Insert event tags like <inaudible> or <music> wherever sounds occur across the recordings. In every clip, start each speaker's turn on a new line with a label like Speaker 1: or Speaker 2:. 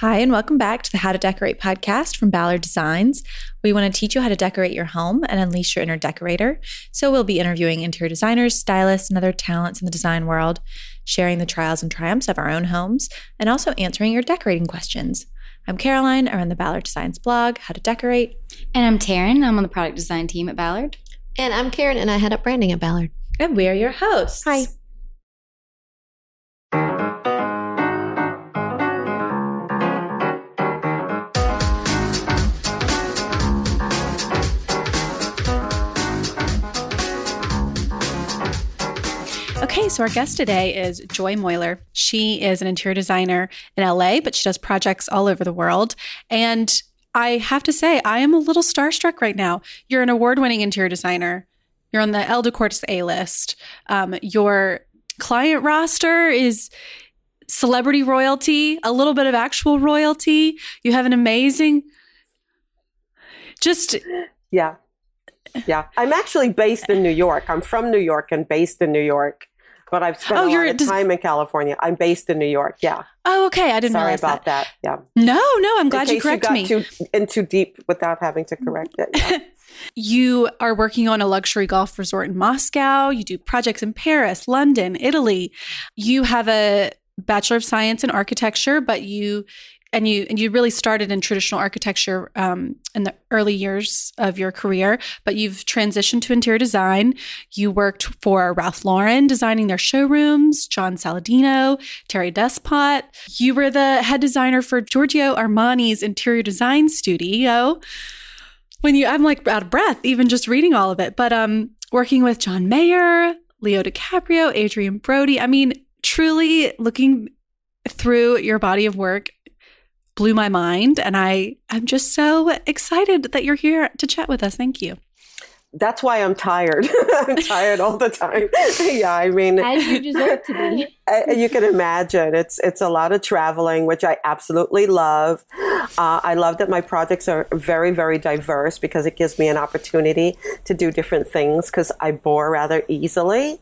Speaker 1: Hi, and welcome back to the How to Decorate podcast from Ballard Designs. We want to teach you how to decorate your home and unleash your inner decorator. So, we'll be interviewing interior designers, stylists, and other talents in the design world, sharing the trials and triumphs of our own homes, and also answering your decorating questions. I'm Caroline. I run the Ballard Designs blog, How to Decorate.
Speaker 2: And I'm Taryn. I'm on the product design team at Ballard.
Speaker 3: And I'm Karen, and I head up branding at Ballard.
Speaker 1: And we're your hosts.
Speaker 3: Hi.
Speaker 1: Okay, so our guest today is Joy Moyler. She is an interior designer in LA, but she does projects all over the world. And I have to say, I am a little starstruck right now. You're an award winning interior designer, you're on the Elle Decor's A list. Um, your client roster is celebrity royalty, a little bit of actual royalty. You have an amazing, just.
Speaker 4: Yeah. Yeah. I'm actually based in New York. I'm from New York and based in New York but I've spent oh, a lot of does, time in California. I'm based in New York. Yeah.
Speaker 1: Oh, okay. I didn't
Speaker 4: Sorry
Speaker 1: realize
Speaker 4: about that.
Speaker 1: that. Yeah. No, no. I'm glad you corrected
Speaker 4: me. Too, in too deep without having to correct it. Yeah. <laughs>
Speaker 1: you are working on a luxury golf resort in Moscow. You do projects in Paris, London, Italy. You have a Bachelor of Science in Architecture, but you and you and you really started in traditional architecture um, in the early years of your career, but you've transitioned to interior design. You worked for Ralph Lauren, designing their showrooms, John Saladino, Thierry Despont. You were the head designer for Giorgio Armani's interior design studio. When you, I'm like out of breath even just reading all of it. But um, working with John Mayer, Leo DiCaprio, Adrien Brody. I mean, truly looking through your body of work blew my mind. And I, I'm just so excited that you're here to chat with us. Thank you.
Speaker 4: That's why I'm tired. <laughs> I'm tired all the time. <laughs> yeah, I mean,
Speaker 2: as you deserve to be. <laughs>
Speaker 4: you can imagine it's it's a lot of traveling, which I absolutely love. Uh, I love that my projects are very very diverse because it gives me an opportunity to do different things because I bore rather easily.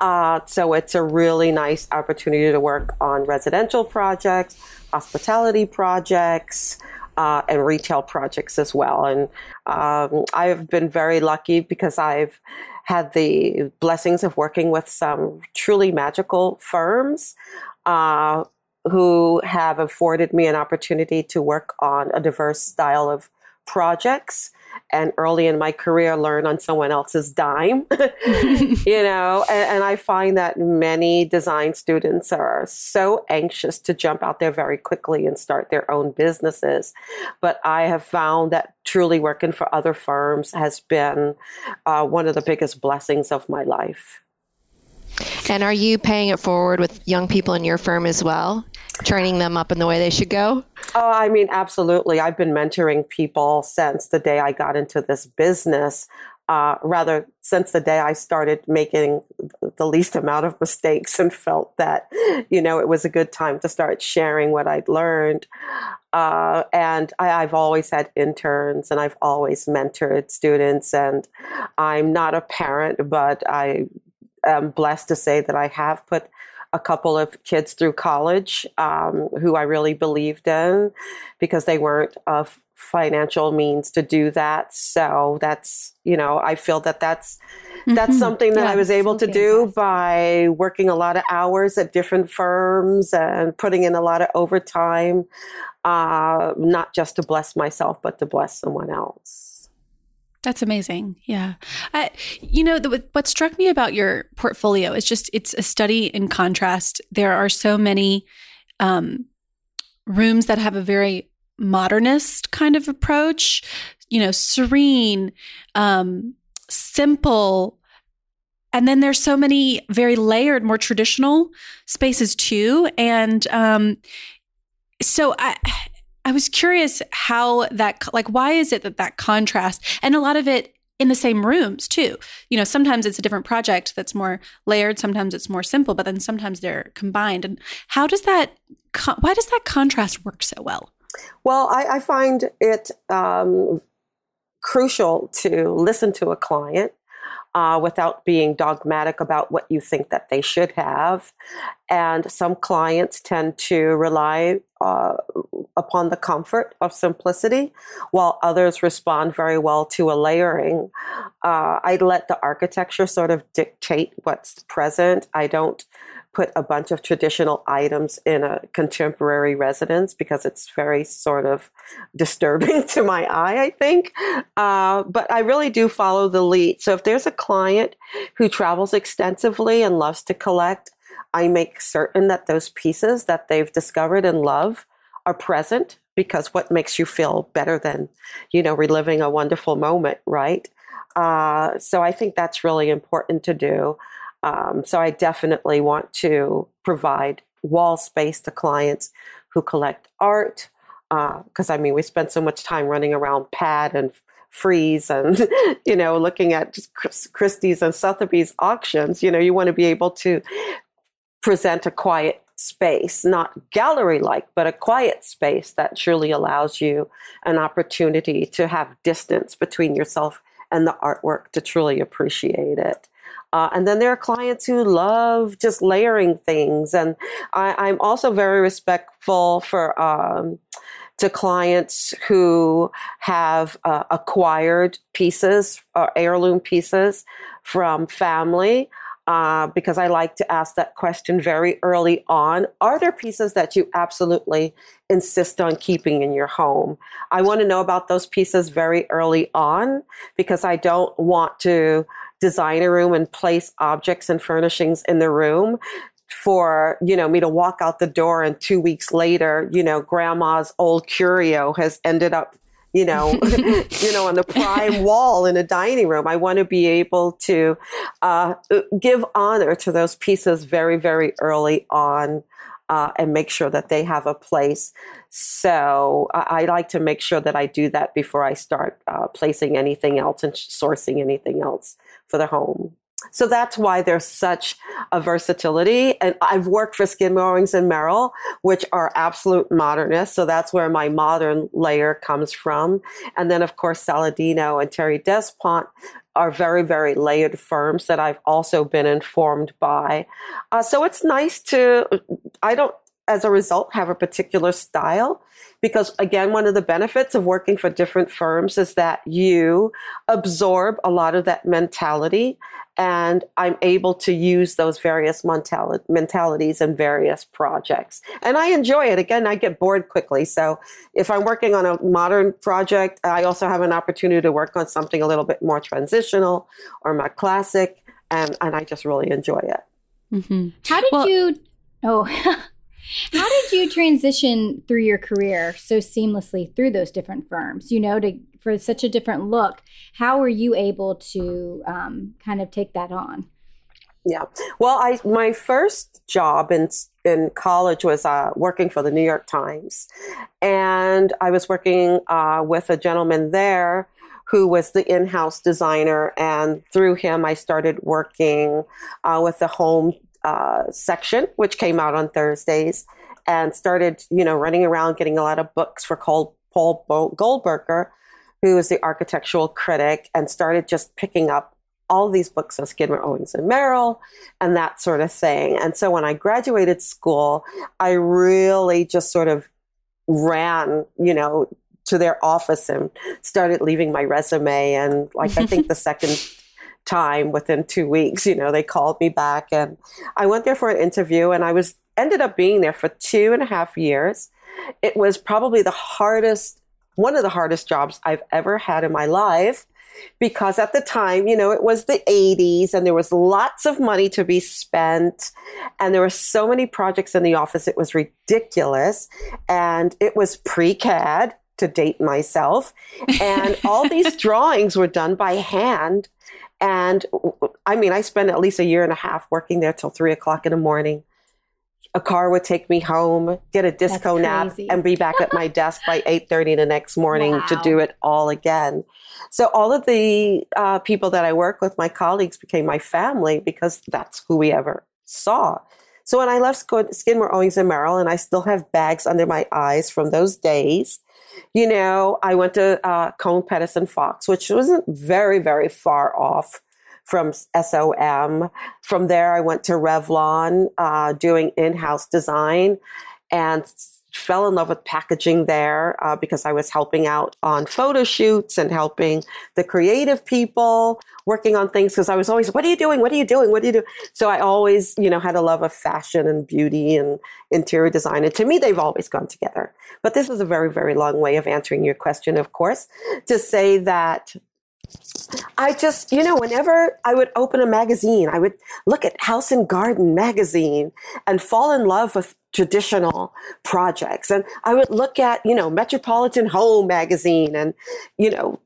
Speaker 4: Uh, so it's a really nice opportunity to work on residential projects, hospitality projects. Uh, and retail projects as well. And um, I've been very lucky because I've had the blessings of working with some truly magical firms uh, who have afforded me an opportunity to work on a diverse style of projects and early in my career learn on someone else's dime <laughs> you know? And, and, i find that many design students are so anxious to jump out there very quickly and start their own businesses. But i have found that truly working for other firms has been uh, one of the biggest blessings of my life
Speaker 3: and are you paying it forward with young people in your firm as well? Training them up in the way they should go?
Speaker 4: Oh, I mean, absolutely. I've been mentoring people since the day I got into this business. Uh, rather, since the day I started making the least amount of mistakes and felt that, you know, it was a good time to start sharing what I'd learned. Uh, and I, I've always had interns and I've always mentored students. And I'm not a parent, but I am blessed to say that I have put a couple of kids through college um, who I really believed in because they weren't of financial means to do that. So that's you know I feel that that's that's mm-hmm. something that yeah, I was able to do by working a lot of hours at different firms and putting in a lot of overtime, uh, not just to bless myself but to bless someone else.
Speaker 1: That's amazing. Yeah. I, you know, the, what struck me about your portfolio is just it's a study in contrast. There are so many um, rooms that have a very modernist kind of approach, you know, serene, um, simple. And then there's so many very layered, more traditional spaces too. And um, so I, I was curious how that, like, why is it that that contrast, and a lot of it in the same rooms too. You know, sometimes it's a different project that's more layered, sometimes it's more simple, but then sometimes they're combined. And how does that, why does that contrast work so well?
Speaker 4: Well, I, I find it um, crucial to listen to a client uh, without being dogmatic about what you think that they should have. And some clients tend to rely uh, upon the comfort of simplicity, while others respond very well to a layering. Uh, I let the architecture sort of dictate what's present. I don't put a bunch of traditional items in a contemporary residence because it's very sort of disturbing <laughs> to my eye, I think. Uh, but I really do follow the lead. So if there's a client who travels extensively and loves to collect, I make certain that those pieces that they've discovered and love are present because what makes you feel better than, you know, reliving a wonderful moment, right? Uh, so I think that's really important to do. Um, so I definitely want to provide wall space to clients who collect art. Because uh, I mean, we spend so much time running around PAD and Frieze and <laughs> you know looking at Christie's and Sotheby's auctions. You know, you want to be able to present a quiet space, not gallery like, but a quiet space that truly allows you an opportunity to have distance between yourself and the artwork to truly appreciate it. Uh, and then there are clients who love just layering things. And I, am also very respectful for um, to clients who have uh, acquired pieces or heirloom pieces from family. Uh, because I like to ask that question very early on. Are there pieces that you absolutely insist on keeping in your home? I want to know about those pieces very early on because I don't want to design a room and place objects and furnishings in the room for you know me to walk out the door and two weeks later you know grandma's old curio has ended up you know <laughs> <laughs> you know on the prime wall in a dining room i want to be able to uh, give honor to those pieces very very early on uh, and make sure that they have a place. So I, I, like to make sure that I do that before I start uh, placing anything else and sourcing anything else for the home. So that's why there's such a versatility. And I've worked for Skidmore Owings and Merrill, which are absolute modernists. So that's where my modern layer comes from. And then, of course, Saladino and Thierry Despont are very, very layered firms that I've also been informed by. Uh, so it's nice to, I don't, as a result, have a particular style because again one of the benefits of working for different firms is that you absorb a lot of that mentality and I'm able to use those various mentali- mentalities in various projects. And I enjoy it. Again, I get bored quickly. So if I'm working on a modern project, I also have an opportunity to work on something a little bit more transitional or more classic. And, and I just really enjoy it.
Speaker 5: Mm-hmm. How did well, you? Oh, <laughs> how did you transition through your career so seamlessly through those different firms? You know, to for such a different look. How were you able to um, kind of take that on?
Speaker 4: Yeah. Well, I my first job in in college was uh, working for the New York Times, and I was working uh, with a gentleman there who was the in-house designer, and through him, I started working uh, with the home uh, section, which came out on Thursdays, and started you know running around getting a lot of books for Paul Goldberger who is the architectural critic, and started just picking up all these books of Skidmore, Owings, and Merrill, and that sort of thing. And so when I graduated school, I really just sort of ran, you know, to their office and started leaving my resume. And like, I think the <laughs> second time within two weeks, you know, they called me back and I went there for an interview and I was ended up being there for two and a half years. It was probably the hardest one of the hardest jobs I've ever had in my life because at the time, you know, it was the 80s and there was lots of money to be spent and there were so many projects in the office. It was ridiculous. And it was pre CAD to date myself. And all these <laughs> drawings were done by hand. And I mean, I spent at least a year and a half working there till three o'clock in the morning a car would take me home, get a disco nap, and be back at my <laughs> desk by 8.30 the next morning wow. to do it all again. So all of the uh, people that I work with, my colleagues, became my family because that's who we ever saw. So when I left Skidmore, Owings and Merrill, and I still have bags under my eyes from those days, you know, I went to uh, Kohn Pedersen Fox, which wasn't very, very far off from SOM. From there, I went to Revlon uh, doing in house design and fell in love with packaging there uh, because I was helping out on photo shoots and helping the creative people working on things because I was always, what are you doing? What are you doing? What do you do? So I always, you know, had a love of fashion and beauty and interior design. And to me, they've always gone together. But this is a very, very long way of answering your question, of course, to say that I just, you know, whenever I would open a magazine, I would look at House and Garden magazine and fall in love with traditional projects. And I would look at, you know, Metropolitan Home magazine and, you know,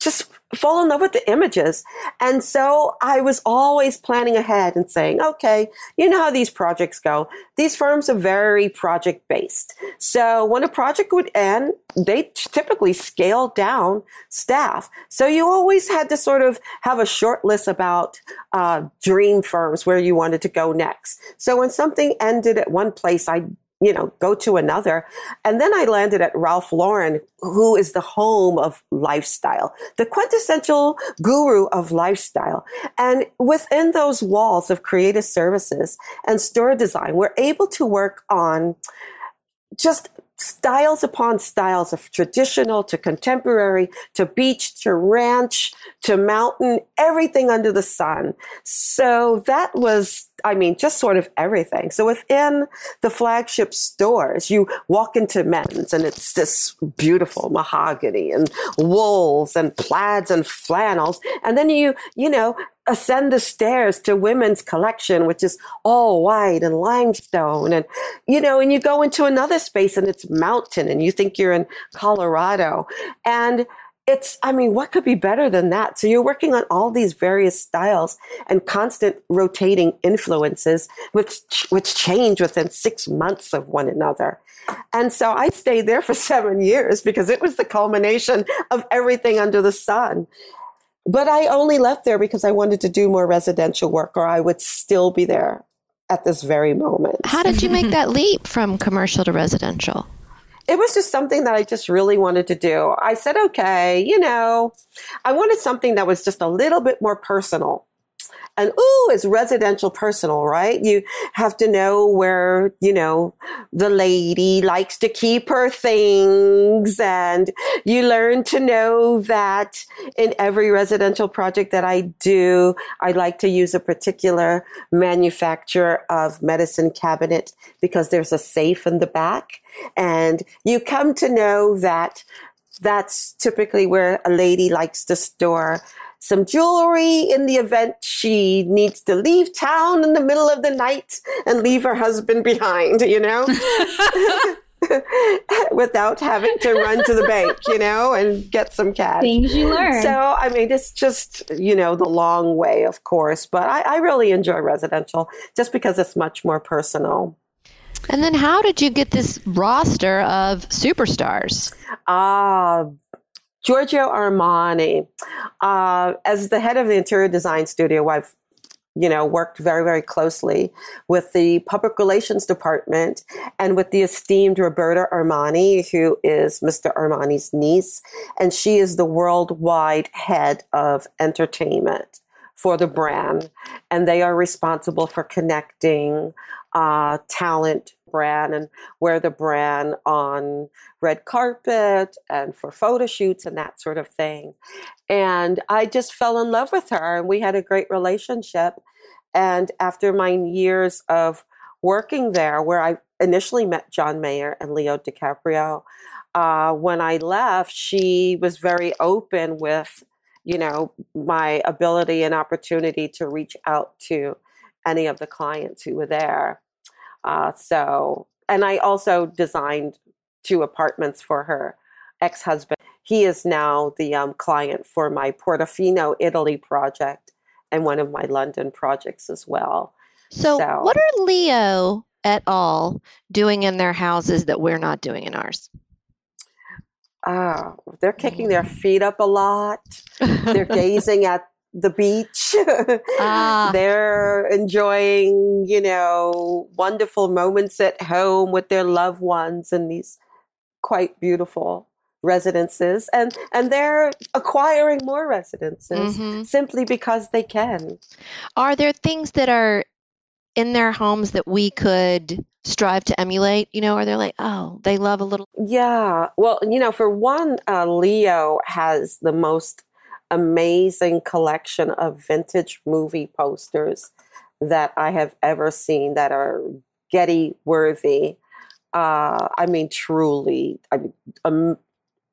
Speaker 4: just fall in love with the images. And so I was always planning ahead and saying, okay, you know how these projects go. These firms are very project based. So when a project would end, they typically scale down staff. So you always had to sort of have a short list about uh, dream firms where you wanted to go next. So when something ended at one place, I you know, go to another. And then I landed at Ralph Lauren, who is the home of lifestyle, the quintessential guru of lifestyle. And within those walls of creative services and store design, we're able to work on just styles upon styles of traditional to contemporary to beach to ranch to mountain, everything under the sun. So that was, I mean, just sort of everything. So within the flagship stores, you walk into men's and it's this beautiful mahogany and wools and plaids and flannels. And then you, you know, ascend the stairs to women's collection, which is all white and limestone. And, you know, and you go into another space and it's mountain and you think you're in Colorado. And it's, I mean, what could be better than that? So you're working on all these various styles and constant rotating influences, which, which change within six months of one another. And so I stayed there for <laughs> seven years because it was the culmination of everything under the sun. But I only left there because I wanted to do more residential work, or I would still be there at this very moment.
Speaker 3: How did you make <laughs> that leap from commercial to residential?
Speaker 4: It was just something that I just really wanted to do. I said, okay, you know, I wanted something that was just a little bit more personal. And ooh, it's residential personal, right? You have to know where, you know, the lady likes to keep her things. And you learn to know that in every residential project that I do, I like to use a particular manufacturer of medicine cabinet because there's a safe in the back. And you come to know that that's typically where a lady likes to store some jewelry in the event she needs to leave town in the middle of the night and leave her husband behind, you know? <laughs> <laughs> Without having to run to the bank, you know, and get some cash.
Speaker 5: Things you learn.
Speaker 4: So, I mean, it's just, you know, the long way, of course, but I, I really enjoy residential just because it's much more personal.
Speaker 3: And then, how did you get this roster of superstars?
Speaker 4: Ah, uh, Giorgio Armani. Uh, as the head of the interior design studio, I've you know worked very very closely with the public relations department and with the esteemed Roberta Armani, who is Mr. Armani's niece, and she is the worldwide head of entertainment for the brand, and they are responsible for connecting uh, talent brand and wear the brand on red carpet and for photo shoots and that sort of thing. And I just fell in love with her and we had a great relationship. And after my years of working there, where I initially met John Mayer and Leo DiCaprio, uh, when I left, she was very open with, you know, my ability and opportunity to reach out to any of the clients who were there. Uh, so, and I also designed two apartments for her ex husband. He is now the um, client for my Portofino, Italy project and one of my London projects as well.
Speaker 3: So, so, what are Leo et al. doing in their houses that we're not doing in ours?
Speaker 4: Oh, they're kicking their feet up a lot. they're <laughs> gazing at the beach. <laughs> ah. They're enjoying, you know, wonderful moments at home with their loved ones in these quite beautiful residences and and they're acquiring more residences
Speaker 3: Mhm.
Speaker 4: simply because they can
Speaker 3: Are there things that are in their homes that we could strive to emulate? You know, are they like, oh, they love a little.
Speaker 4: yeah well you know for one uh, leo has the most amazing collection of vintage movie posters that i have ever seen that are getty worthy. Uh, i mean truly i mean um,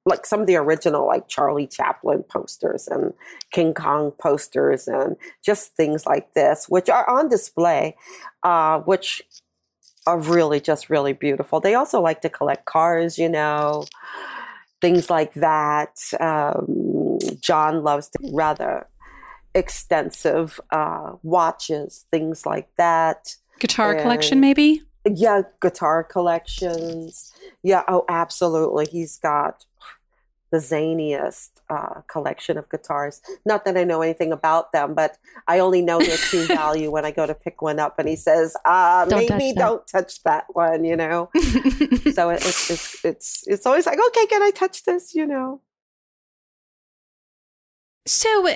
Speaker 4: like some of the original like charlie chaplin posters and king kong posters and just things like this which are on display uh, which are really just really beautiful. They also like to collect cars you know things like that um, john loves to rather extensive uh, watches things like that
Speaker 1: Guitar
Speaker 4: And-
Speaker 1: collection, maybe?
Speaker 4: yeah, guitar collections. Yeah, oh, absolutely. He's got the zaniest uh, collection of guitars. Not that I know anything about them, but I only know their true <laughs> value when I go to pick one up. And he says, uh,
Speaker 3: Don't
Speaker 4: maybe
Speaker 3: that."
Speaker 4: don't touch that one, you know? <laughs> so it, it's, it's, it's, it's always like, okay, can I touch this, you know?
Speaker 1: So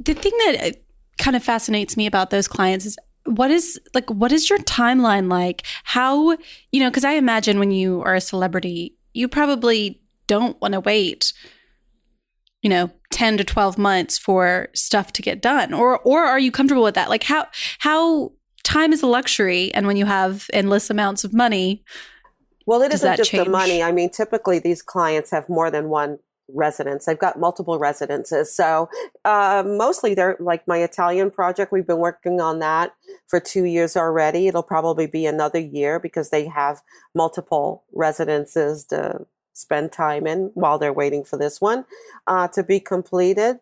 Speaker 1: the thing that uh, kind of fascinates me about those clients is what is like what is your timeline like? How, you know, cuz I imagine when you are a celebrity, you probably don't want to wait you know 10 to 12 months for stuff to get done or or are you comfortable with that like how how time is a luxury and when you have endless amounts of money
Speaker 4: Well, it isn't just the money. I mean, typically these clients have more than one residence. I've got multiple residences. So uh, mostly they're like my Italian project. We've been working on that for two years already. It'll probably be another year because they have multiple residences to spend time in while they're waiting for this one uh, to be completed.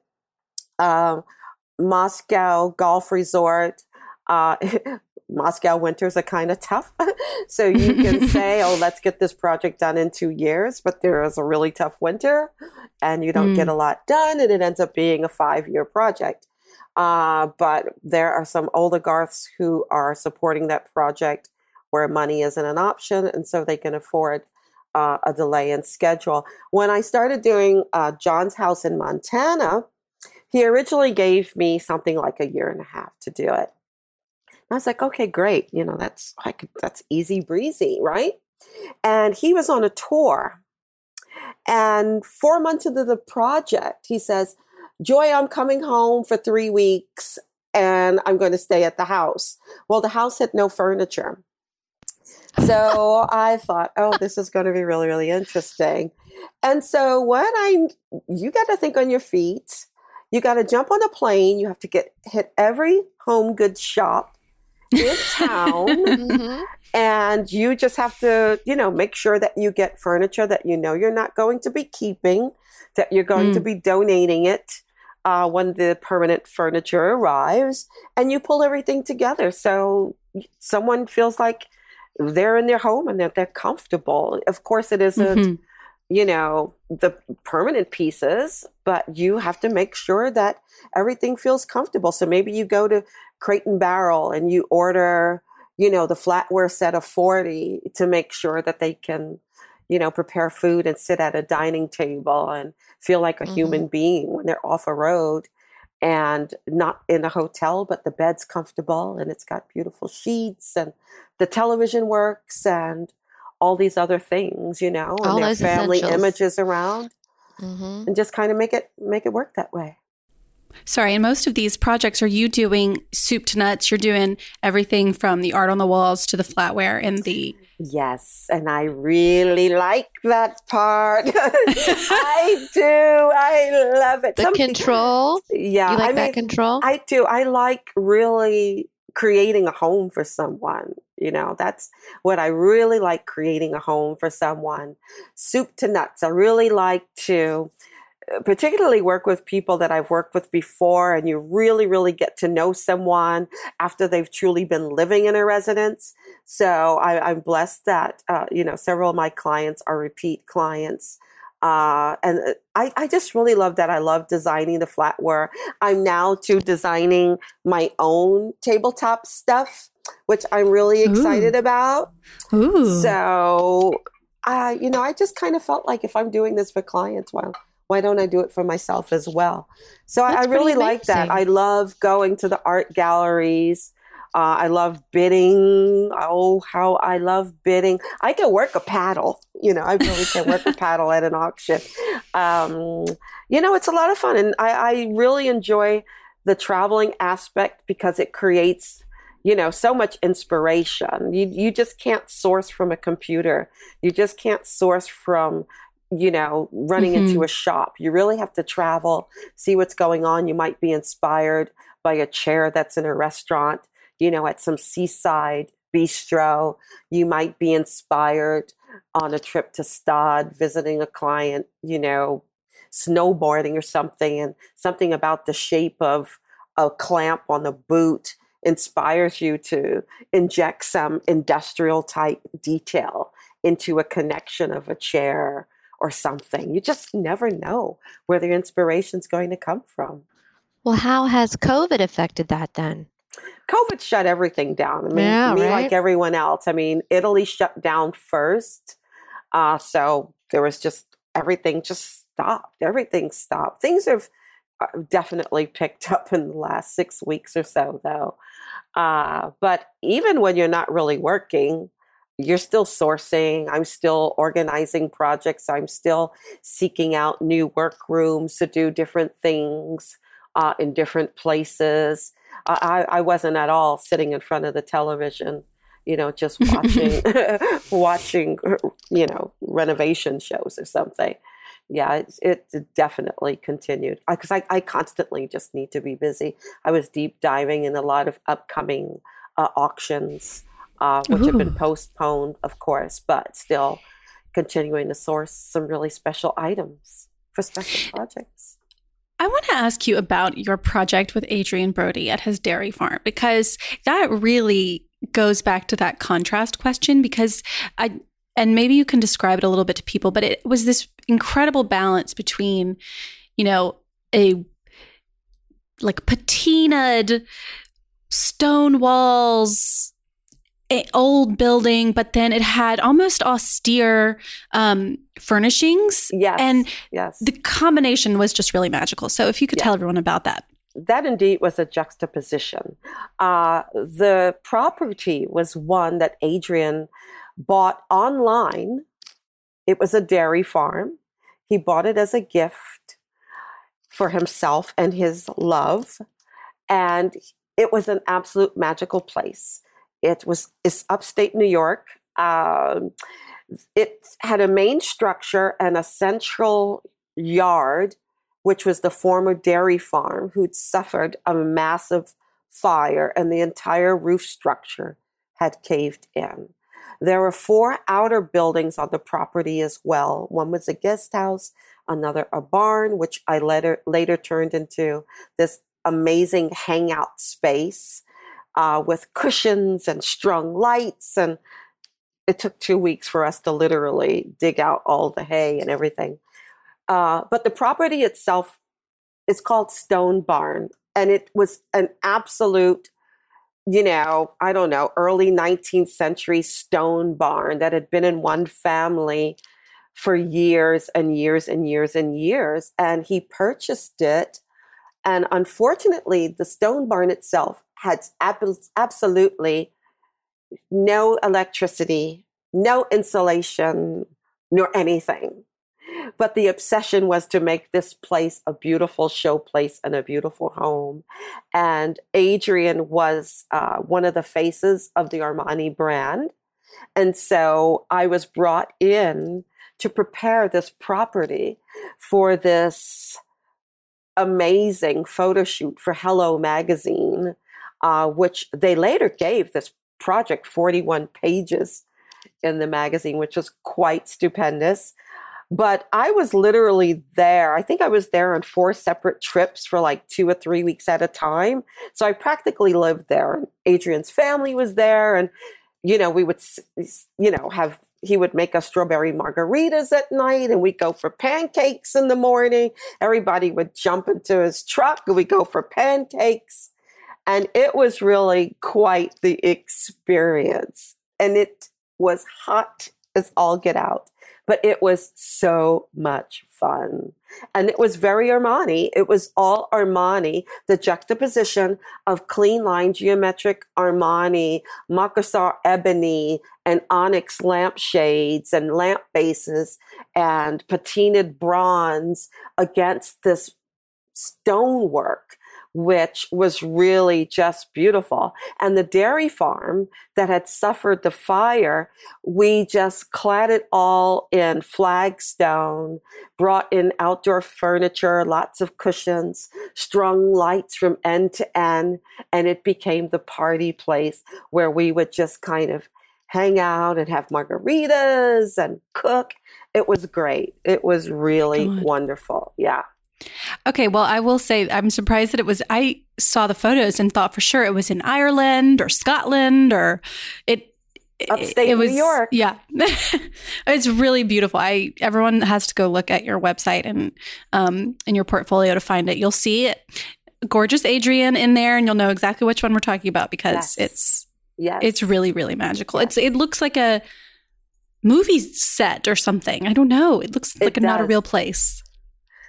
Speaker 4: Uh, Moscow Golf Resort. Uh, <laughs> Moscow winters are kind of tough. <laughs> so you can <laughs> say, oh, let's get this project done in two years, but there is a really tough winter and you don't get a lot done, and it ends up being a five year project. Uh, but there are some oligarchs who are supporting that project where money isn't an option, and so they can afford uh, a delay in schedule. When I started doing uh, John's house in Montana, he originally gave me something like a year and a half to do it. I was like, okay, great. You know, that's I could, that's easy breezy, right? And he was on a tour. And four months into the project, he says, Joy, I'm coming home for three weeks and I'm going to stay at the house. Well, the house had no furniture. So I thought, oh, this is going to be really, really interesting. And so when I, you got to think on your feet. You got to jump on a plane. You have to get hit every home goods shop in town
Speaker 3: Mhm.
Speaker 4: and you just have to you know make sure that you get furniture that you know you're not going to be keeping that you're going to
Speaker 1: Mm.
Speaker 4: be donating it uh, when the permanent furniture arrives and you pull everything together so someone feels like they're in their home and that they're comfortable of course it isn't
Speaker 1: Mhm.
Speaker 4: you know the permanent pieces but you have to make sure that everything feels comfortable so maybe you go to crate and barrel and you order you know the flatware set of 40 to make sure that they can you know prepare food and sit at a dining table and feel like a
Speaker 3: Mhm.
Speaker 4: human being when they're off a road and not in a hotel but the bed's comfortable and it's got beautiful sheets and the television works and all these other things you know and
Speaker 3: All
Speaker 4: their family
Speaker 3: essentials.
Speaker 4: images around
Speaker 3: Mhm.
Speaker 4: and just kind of make it make it work that way
Speaker 1: Sorry, and most of these projects are you doing soup to nuts? You're doing everything from the art on the walls to the flatware and the
Speaker 4: Yes, and I really like that part. <laughs> I do. I love it.
Speaker 3: The
Speaker 4: Some-
Speaker 3: control.
Speaker 4: yeah,
Speaker 3: you like
Speaker 4: I
Speaker 3: that
Speaker 4: mean,
Speaker 3: control?
Speaker 4: I do. I like really creating a home for someone. You know, that's what I really like creating a home for someone. Soup to nuts. I really like to particularly work with people that I've worked with before and you really really get to know someone after they've truly been living in a residence. So I, I'm blessed that uh, you know several of my clients are repeat clients. Uh, and uh, I, I just really love that. I love designing the flatware. I'm now to designing my own tabletop stuff, which I'm really excited about.
Speaker 1: ooh.
Speaker 4: So uh, you know, I just kind of felt like if I'm doing this for clients, well, why don't I do it for myself as well? So I, I really like that. I love going to the art galleries. Uh, I love bidding. Oh, how I love bidding. I can work a paddle. You know, I really can work a paddle at an auction. Um, you know, it's a lot of fun. And I, I really enjoy the traveling aspect because it creates you know so much inspiration you you just can't source from a computer you just can't source from you know running mm-hmm. into a shop. You really have to travel see what's going on. You might be inspired by a chair that's in a restaurant you know at some seaside bistro. You might be inspired on a trip to Gstaad visiting a client you know snowboarding or something and something about the shape of a clamp on the boot inspires you to inject some industrial type detail into a connection of a chair or something. You just never know where the inspiration is going to come from.
Speaker 3: Well, how has COVID affected that then?
Speaker 4: COVID shut everything down. I mean, yeah, me right? like everyone else. I mean, Italy shut down first. Uh, so there was just everything just stopped. Everything stopped. Things have uh, definitely picked <laughs> up in the last six weeks or so, though. Uh, but even when you're not really working, you're still sourcing. I'm still organizing projects. I'm still seeking out new work rooms to do different things uh, in different places. I, I wasn't at all sitting in front of the television you know, just watching <laughs> <laughs> watching you know renovation shows or something. Yeah, it, it definitely continued because I, I, constantly just need to be busy. I was deep diving in a lot of upcoming uh, auctions, uh, which Ooh. have been postponed, of course, but still continuing to source some really special items for special projects.
Speaker 1: I want to ask you about your project with Adrien Brody at his dairy farm because that really goes back to that contrast question because I and maybe you can describe it a little bit to people, but it was this incredible balance between, you know, a like patinaed stone walls, old building, but then it had almost austere um, furnishings.
Speaker 4: Yes.
Speaker 1: And
Speaker 4: yes.
Speaker 1: the combination was just really magical. So if you could tell everyone about that
Speaker 4: that indeed was a juxtaposition. Uh, the property was one that Adrien bought online. It was a dairy farm. He bought it as a gift for himself and his love. And it was an absolute magical place. It was it's upstate New York. Um, it had a main structure and a central yard which was the former dairy farm, who'd suffered a massive fire and the entire roof structure had caved in. There were four outer buildings on the property as well. One was a guest house, another a barn, which I later, later turned into this amazing hangout space uh, with cushions and strung lights. And it took two weeks for us to literally dig out all the hay and everything. Uh, but the property itself is called Stone Barn, and it was an absolute, you know, I don't know, early 19th century stone barn that had been in one family for years and years and years and years. And he purchased it. And unfortunately, the stone barn itself had ab- absolutely no electricity, no insulation, nor anything. But the obsession was to make this place a beautiful show place and a beautiful home. And Adrien was uh, one of the faces of the Armani brand. And so I was brought in to prepare this property for this amazing photo shoot for Hello Magazine, uh, which they later gave this project 41 pages in the magazine, which was quite stupendous. But I was literally there. I think I was there on four separate trips for like two or three weeks at a time. So I practically lived there. Adrien's family was there. And, you know, we would, you know, have, he would make us strawberry margaritas at night and we'd go for pancakes in the morning. Everybody would jump into his truck and we'd go for pancakes. And it was really quite the experience. And it was hot as all get out. but it was so much fun. And it was very Armani. It was all Armani, the juxtaposition of clean line geometric Armani, Makassar ebony, and onyx lampshades and lamp bases and patinaed bronze against this stonework which was really just beautiful. And the dairy farm that had suffered the fire, we just clad it all in flagstone, brought in outdoor furniture, lots of cushions, strung lights from end to end, and it became the party place where we would just kind of hang out and have margaritas and cook. It was great. It was really God. wonderful. Yeah.
Speaker 1: Okay, well, I will say I'm surprised that it was. I saw the photos and thought for sure it was in Ireland or Scotland or it.
Speaker 4: Upstate
Speaker 1: it was,
Speaker 4: New York.
Speaker 1: Yeah, <laughs> it's really beautiful. I everyone has to go look at your website and um in your portfolio to find it. You'll see it, gorgeous Adrien in there, and you'll know exactly which one we're talking about because yes. it's yes. it's really really magical. Yes. It's it looks like a movie set or something. I don't know. It looks like a, not a real place.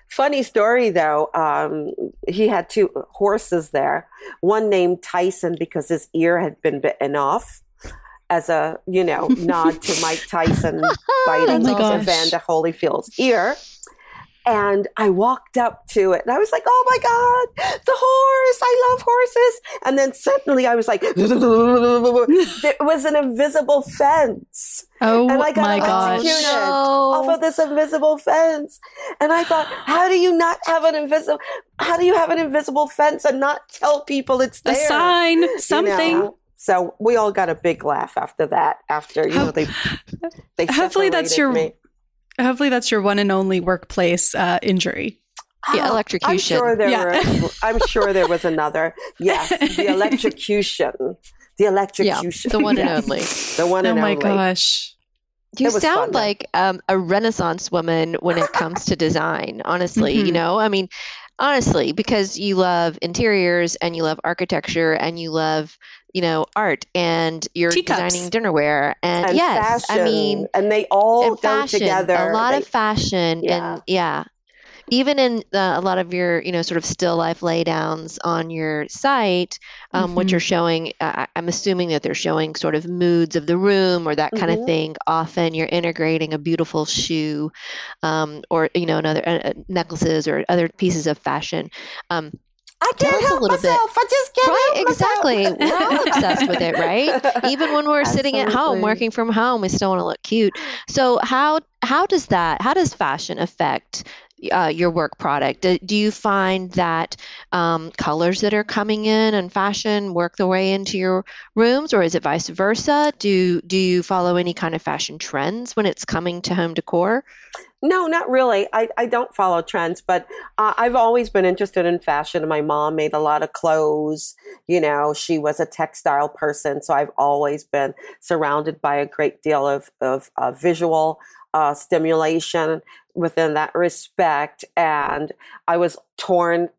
Speaker 4: Funny story though, um, he had two horses there. One named Tyson because his ear had been bitten off as a, you know, nod to Mike Tyson <laughs> biting oh Evander Holyfield's ear. And I walked up to it and I was like, oh my God, the horse. I love horses. And then suddenly I was like, <laughs> it was an invisible fence.
Speaker 1: Oh and I got my gosh.
Speaker 4: Oh, no. off of this invisible fence. And I thought, how do you not have an invisible, how do you have an invisible fence and not tell people it's there?
Speaker 1: A sign, something. You know?
Speaker 4: So we all got a big laugh after that. After you know they, they
Speaker 1: hopefully that's your me. Hopefully, that's your one and only workplace uh, injury.
Speaker 3: The oh, electrocution.
Speaker 4: I'm sure there yeah. were. I'm sure there was another. <laughs> Yes, the electrocution. The electrocution.
Speaker 3: Yeah, the one and only.
Speaker 4: The one
Speaker 1: and
Speaker 4: only.
Speaker 1: Oh my gosh.
Speaker 3: You sound like um, a Renaissance woman when it comes to design. Honestly, mm-hmm. you know, I mean, honestly, because you love interiors and you love architecture and you love you know, art and you're Teacups. designing dinnerware and,
Speaker 4: and
Speaker 3: yes,
Speaker 4: fashion.
Speaker 3: I mean,
Speaker 4: and they all go
Speaker 3: fashion,
Speaker 4: together.
Speaker 3: A lot
Speaker 4: they,
Speaker 3: of fashion yeah. and yeah, even in the, a lot of your you know sort of still life laydowns on your site um, mm-hmm. which are showing uh, i'm assuming that they're showing sort of moods of the room or that kind mm-hmm. of thing often you're integrating a beautiful shoe um, or you know another uh, uh necklaces or other pieces of fashion um,
Speaker 4: I can't help myself. Bit. I just can't
Speaker 3: right,
Speaker 4: help
Speaker 3: exactly. <laughs> We're all obsessed with it, right? Even when we're sitting at home working from home, we still want to look cute. So how how does that? How does fashion affect uh, your work product? Do, do you find that um, colors that are coming in and fashion work their way into your rooms, or is it vice versa? Do do you follow any kind of fashion trends when it's coming to home decor?
Speaker 4: No, not really. I, I don't follow trends, but uh, I've always been interested in fashion. My mom made a lot of clothes. You know, she was a textile person. So I've always been surrounded by a great deal of, of uh, visual uh, stimulation within that respect. And I was torn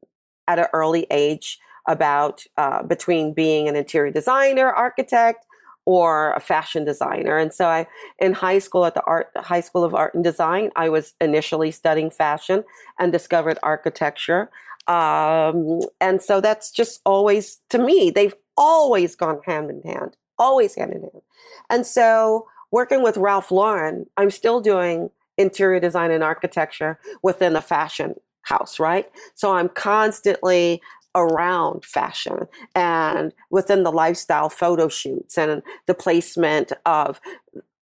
Speaker 4: at an early age about uh, between being an interior designer, architect, or a fashion designer. And so I, in high school at the art, high school of art and design, I was initially studying fashion and discovered architecture. Um, and so that's just always, to me, they've always gone hand in hand, always hand in hand. And so working with Ralph Lauren, I'm still doing interior design and architecture within a fashion house, right? So I'm constantly around fashion and within the lifestyle photo shoots and the placement of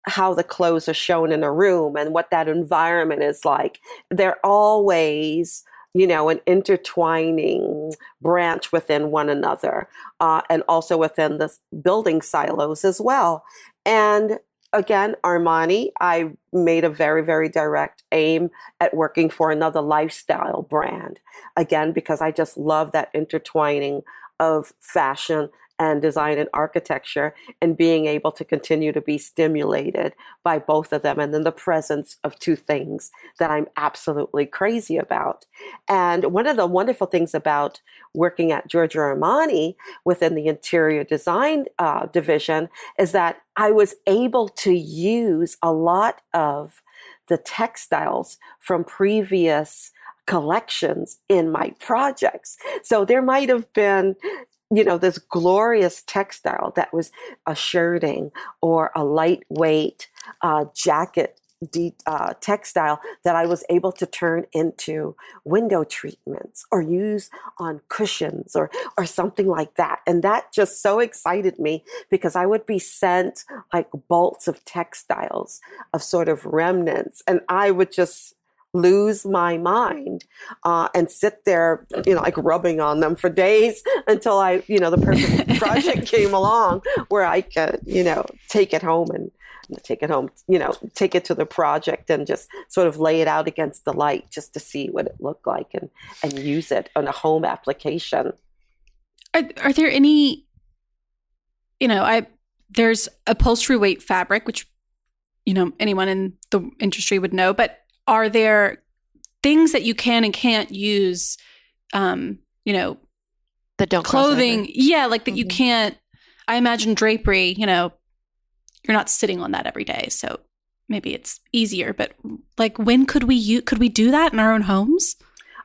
Speaker 4: how the clothes are shown in a room and what that environment is like. They're always, you know, an intertwining branch within one another uh, and also within the building silos as well. And again, Armani, I made a very, very direct aim at working for another lifestyle brand. Again, because I just love that intertwining of fashion and design and architecture and being able to continue to be stimulated by both of them and then the presence of two things that I'm absolutely crazy about. And one of the wonderful things about working at Giorgio Armani within the interior design uh, division is that I was able to use a lot of the textiles from previous collections in my projects. So there might have been, you know, this glorious textile that was a shirting or a lightweight uh, jacket de- uh, textile that I was able to turn into window treatments or use on cushions or or something like that. And that just so excited me because I would be sent like bolts of textiles of sort of remnants, and I would just lose my mind uh, and sit there, you know, like rubbing on them for days <laughs> until I, you know, the perfect project <laughs> came along where I could, you know, take it home and take it home, you know, take it to the project and just sort of lay it out against the light just to see what it looked like and, and use it on a home application.
Speaker 1: Are, are there any, you know, I, there's upholstery weight fabric, which, you know, anyone in the industry would know, but are there things that you can and can't use, um, you know,
Speaker 3: that don't
Speaker 1: clothing, yeah, like that mm-hmm. you can't, I imagine drapery, you know, you're not sitting on that every day. So maybe it's easier, but like when could we use, could we do that in our own homes?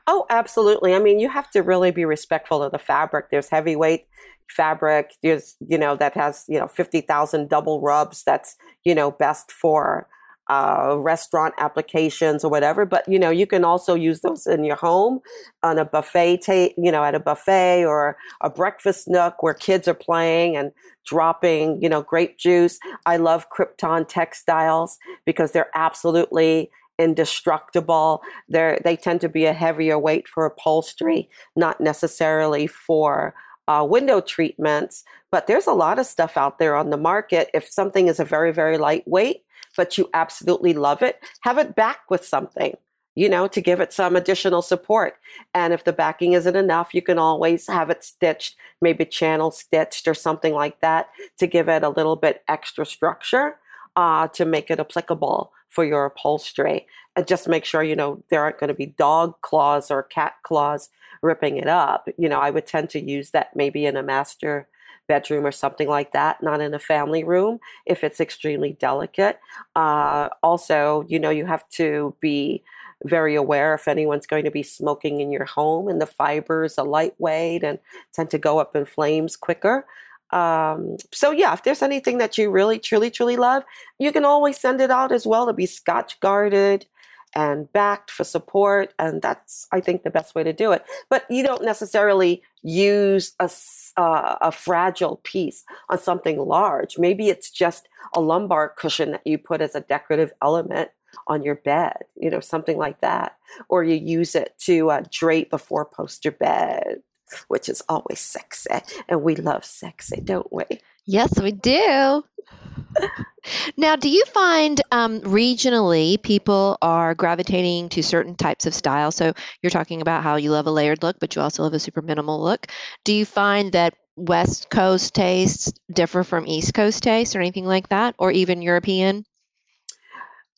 Speaker 4: Oh, absolutely. I mean, you have to really be respectful of the fabric. There's heavyweight fabric. There's, you know, that has, you know, 50,000 double rubs. That's, you know, best for uh, restaurant applications or whatever. But you know, you can also use those in your home on a buffet, ta- you know, at a buffet or a breakfast nook where kids are playing and dropping, you know, grape juice. I love Crypton textiles because they're absolutely indestructible. They they tend to be a heavier weight for upholstery, not necessarily for uh, window treatments. But there's a lot of stuff out there on the market. If something is a very very lightweight, but you absolutely love it, have it back with something, you know, to give it some additional support. And if the backing isn't enough, you can always have it stitched, maybe channel stitched or something like that to give it a little bit extra structure uh, to make it applicable for your upholstery. And just make sure, you know, there aren't going to be dog claws or cat claws ripping it up. You know, I would tend to use that maybe in a master bedroom or something like that, not in a family room if it's extremely delicate. Uh, also, you know, you have to be very aware if anyone's going to be smoking in your home and the fibers are lightweight and tend to go up in flames quicker. Um, so yeah, if there's anything that you really, truly, truly love, you can always send it out as well to be scotch guarded and backed for support. And that's, I think, the best way to do it. But you don't necessarily use a, uh, a fragile piece on something large. Maybe it's just a lumbar cushion that you put as a decorative element on your bed, you know, something like that. Or you use it to uh, drape a four poster bed, which is always sexy. And we love sexy, don't we?
Speaker 3: Yes, we do. Now, do you find um, regionally people are gravitating to certain types of style? So you're talking about how you love a layered look, but you also love a super minimal look. Do you find that West Coast tastes differ from East Coast tastes or anything like that, or even European?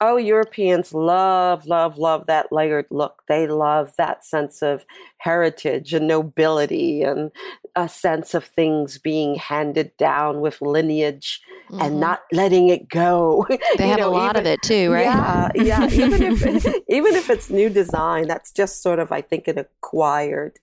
Speaker 4: oh, Europeans love, love, love that layered look. They love that sense of heritage and nobility and a sense of things being handed down with lineage mm-hmm. and not letting it go. <laughs>
Speaker 3: They have know, a lot even, of it too, right?
Speaker 4: Yeah, yeah. even if <laughs> even if it's new design, that's just sort of I think an acquired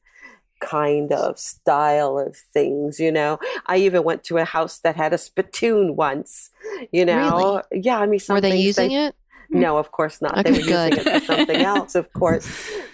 Speaker 4: kind of style of things, you know. I even went to a house that had a spittoon once, you know.
Speaker 3: Really?
Speaker 4: Yeah, I mean,
Speaker 3: were they using
Speaker 4: they,
Speaker 3: it?
Speaker 4: No, of course not. Okay, they were good. using it for something <laughs> else, of course.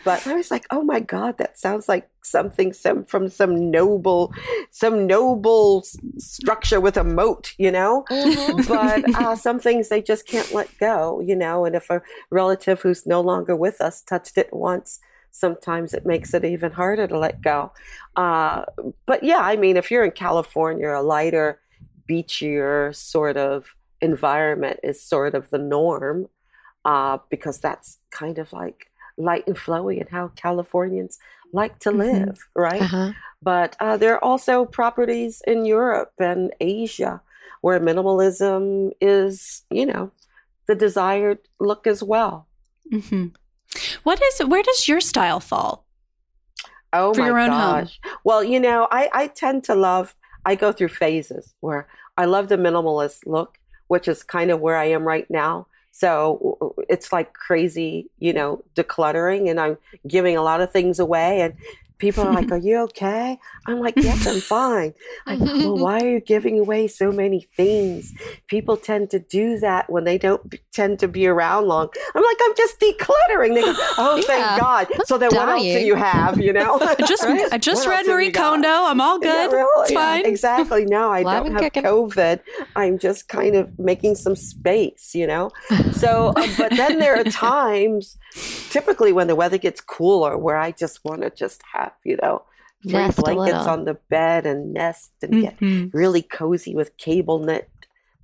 Speaker 4: But I was like, oh my God, that sounds like something some from some noble, some noble structure with a moat, you know. Mm-hmm. But <laughs> uh, some things they just can't let go, you know. And if a relative who's no longer with us touched it once, sometimes it makes it even harder to let go. Uh, but yeah, I mean, if you're in California, a lighter, beachier sort of environment is sort of the norm uh, because that's kind of like light and flowy and how Californians like to mm-hmm. live, mm-hmm. right? Uh-huh. But uh, there are also properties in Europe and Asia where minimalism is, you know, the desired look as well.
Speaker 1: Mm-hmm. What is where does your style fall?
Speaker 4: Oh for my your own gosh! Home? Well, you know, I I tend to love. I go through phases where I love the minimalist look, which is kind of where I am right now So it's like crazy, you know, decluttering, and I'm giving a lot of things away. And people are like, <laughs> Are you okay? I'm like, Yes, I'm fine. Like, well, why are you giving away so many things? People tend to do that when they don't tend to be around long. I'm like, I'm just decluttering. They <laughs> go, Oh,
Speaker 3: Yeah,
Speaker 4: thank God. So then what else do you have? You know?
Speaker 1: I <laughs> just
Speaker 4: Right?
Speaker 1: I just
Speaker 4: What
Speaker 1: read Marie? Kondo. I'm all
Speaker 4: Yeah,
Speaker 1: good.
Speaker 4: really.
Speaker 1: It's
Speaker 4: Yeah,
Speaker 1: fine.
Speaker 4: exactly. No, I don't have
Speaker 3: kicking.
Speaker 4: COVID. I'm just kind of making some space, you know? So, uh, but then there are times, typically when the weather gets cooler, where I just want to just have, you know, three blankets on the bed and nest and get
Speaker 1: Mhm.
Speaker 4: really cozy with cable knit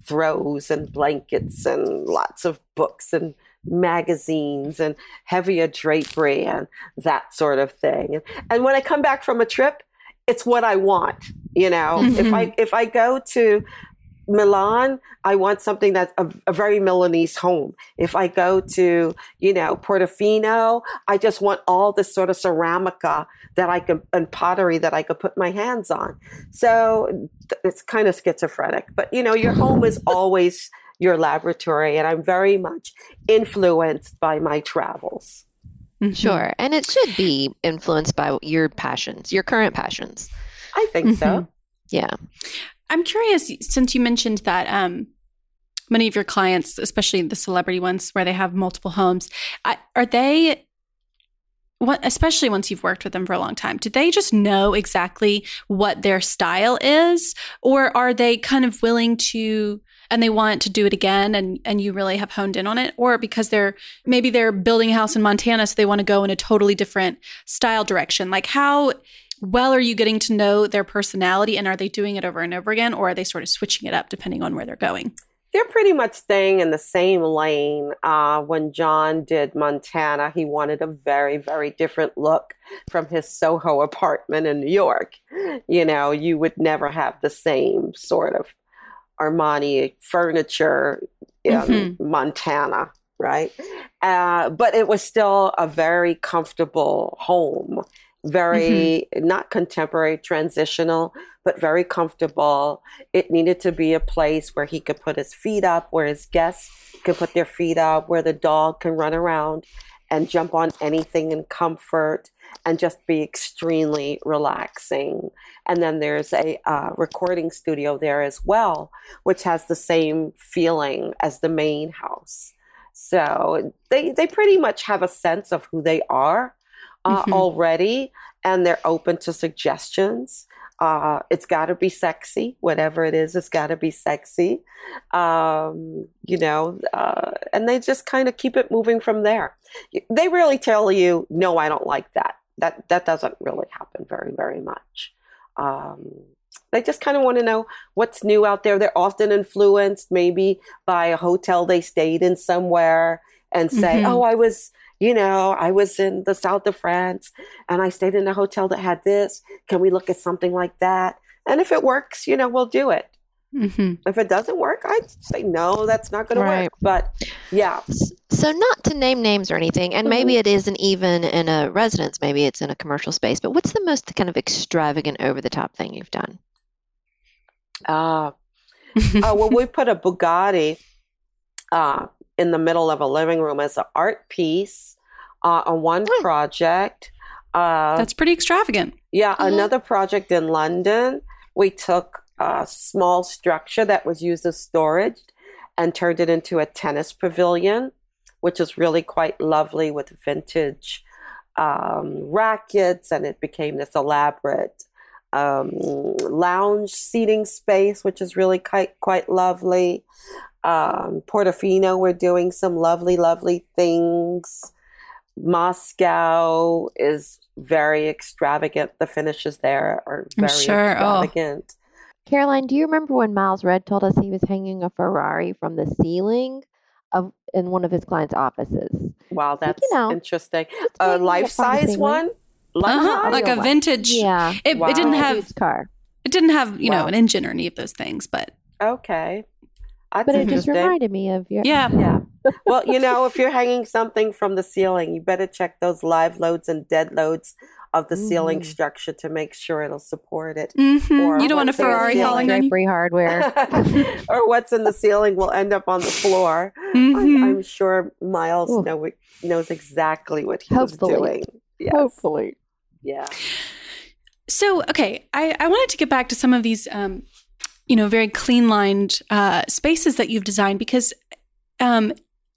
Speaker 4: throws and blankets and lots of books and magazines and heavier drapery and that sort of thing. And, and when I come back from a trip, it's what I want. You know, if I if I go to Milan, I want something that's a, a very Milanese home. If I go to, you know, Portofino, I just want all this sort of ceramica that I could and pottery that I could put my hands on. So th- it's kind of schizophrenic, but you know, your home is always your laboratory, and I'm very much influenced by my travels.
Speaker 1: Mhm.
Speaker 3: Sure. And it should be influenced by your passions, your current passions.
Speaker 4: I think so.
Speaker 3: Yeah.
Speaker 1: I'm curious since you mentioned that um, many of your clients, especially the celebrity ones where they have multiple homes, are they, what, especially once you've worked with them for a long time, do they just know exactly what their style is? Or are they kind of willing to, and they want to do it again and, and you really have honed in on it? Or because they're, maybe they're building a house in Montana, so they want to go in a totally different style direction? Like how, well are you getting to know their personality and are they doing it over and over again or are they sort of switching it up depending on where they're going
Speaker 4: they're pretty much staying in the same lane. Uh, when John did Montana, he wanted a very, very different look from his Soho apartment in New York. You know, you would never have the same sort of Armani furniture in
Speaker 1: Mhm.
Speaker 4: Montana, right? Uh, but it was still a very comfortable home, very not contemporary, transitional, but very comfortable. It needed to be a place where he could put his feet up, where his guests could put their feet up, where the dog can run around and jump on anything in comfort and just be extremely relaxing. And then there's a uh, recording studio there as well, which has the same feeling as the main house. So they, they pretty much have a sense of who they are uh,
Speaker 1: Mhm.
Speaker 4: already, and they're open to suggestions. Uh, it's got to be sexy, whatever it is. It's got to be sexy, um, you know. Uh, and they just kind of keep it moving from there. They really tell you, "No, I don't like that." That that doesn't really happen very very much. Um, they just kind of want to know what's new out there. They're often influenced maybe by a hotel they stayed in somewhere and say,
Speaker 1: Mhm.
Speaker 4: "Oh, I was." You know, I was in the south of France and I stayed in a hotel that had this. Can we look at something like that? And if it works, you know, we'll do it.
Speaker 1: mm-hmm.
Speaker 4: If it doesn't work, I'd say no, that's not going to work. But yeah,
Speaker 3: So, not to name names or anything, and maybe it isn't even in a residence, maybe it's in a commercial space, but what's the most kind of extravagant, over the top thing you've done?
Speaker 4: uh, uh, well, we put a Bugatti uh, in the middle of a living room as an art piece uh, on one
Speaker 3: Hmm.
Speaker 4: project. Uh,
Speaker 1: that's pretty extravagant
Speaker 4: Yeah,
Speaker 3: Mhm.
Speaker 4: another project in London, we took a small structure that was used as storage and turned it into a tennis pavilion, which is really quite lovely with vintage um, rackets, and it became this elaborate um, lounge seating space, which is really quite quite lovely. Um, Portofino, we're doing some lovely, lovely things. Moscow is very extravagant. The finishes there are very
Speaker 1: sure. Oh.
Speaker 4: extravagant.
Speaker 3: Caroline, do you remember when Miles Redd told us he was hanging a Ferrari from the ceiling of in one of his clients' offices?
Speaker 4: Wow, that's you
Speaker 3: know,
Speaker 4: interesting. A life size one? Life
Speaker 1: uh-huh. like a
Speaker 3: what?
Speaker 1: vintage
Speaker 3: Yeah.
Speaker 1: it,
Speaker 4: Wow.
Speaker 1: it didn't have
Speaker 3: car.
Speaker 1: it didn't have you know an engine or any of those things but
Speaker 4: Okay. That's
Speaker 3: But it just reminded me of your
Speaker 1: yeah
Speaker 4: Yeah. Well, you know, if you're hanging something from the ceiling, you better check those live loads and dead loads of the ceiling structure to make sure it'll support it.
Speaker 1: Mhm. You don't want a
Speaker 4: what's in the
Speaker 1: Ferrari
Speaker 4: ceiling.
Speaker 1: falling on you.
Speaker 3: Drapery hardware. <laughs>
Speaker 4: or what's in the ceiling will end up on the floor.
Speaker 1: Mhm.
Speaker 4: I'm, I'm sure Miles know, knows exactly what he
Speaker 3: Hopefully.
Speaker 4: was doing. Yes.
Speaker 3: Hopefully.
Speaker 4: Yeah.
Speaker 1: So, okay, I, I wanted to get back to some of these, um, you know, very clean lined uh, spaces that you've designed because um,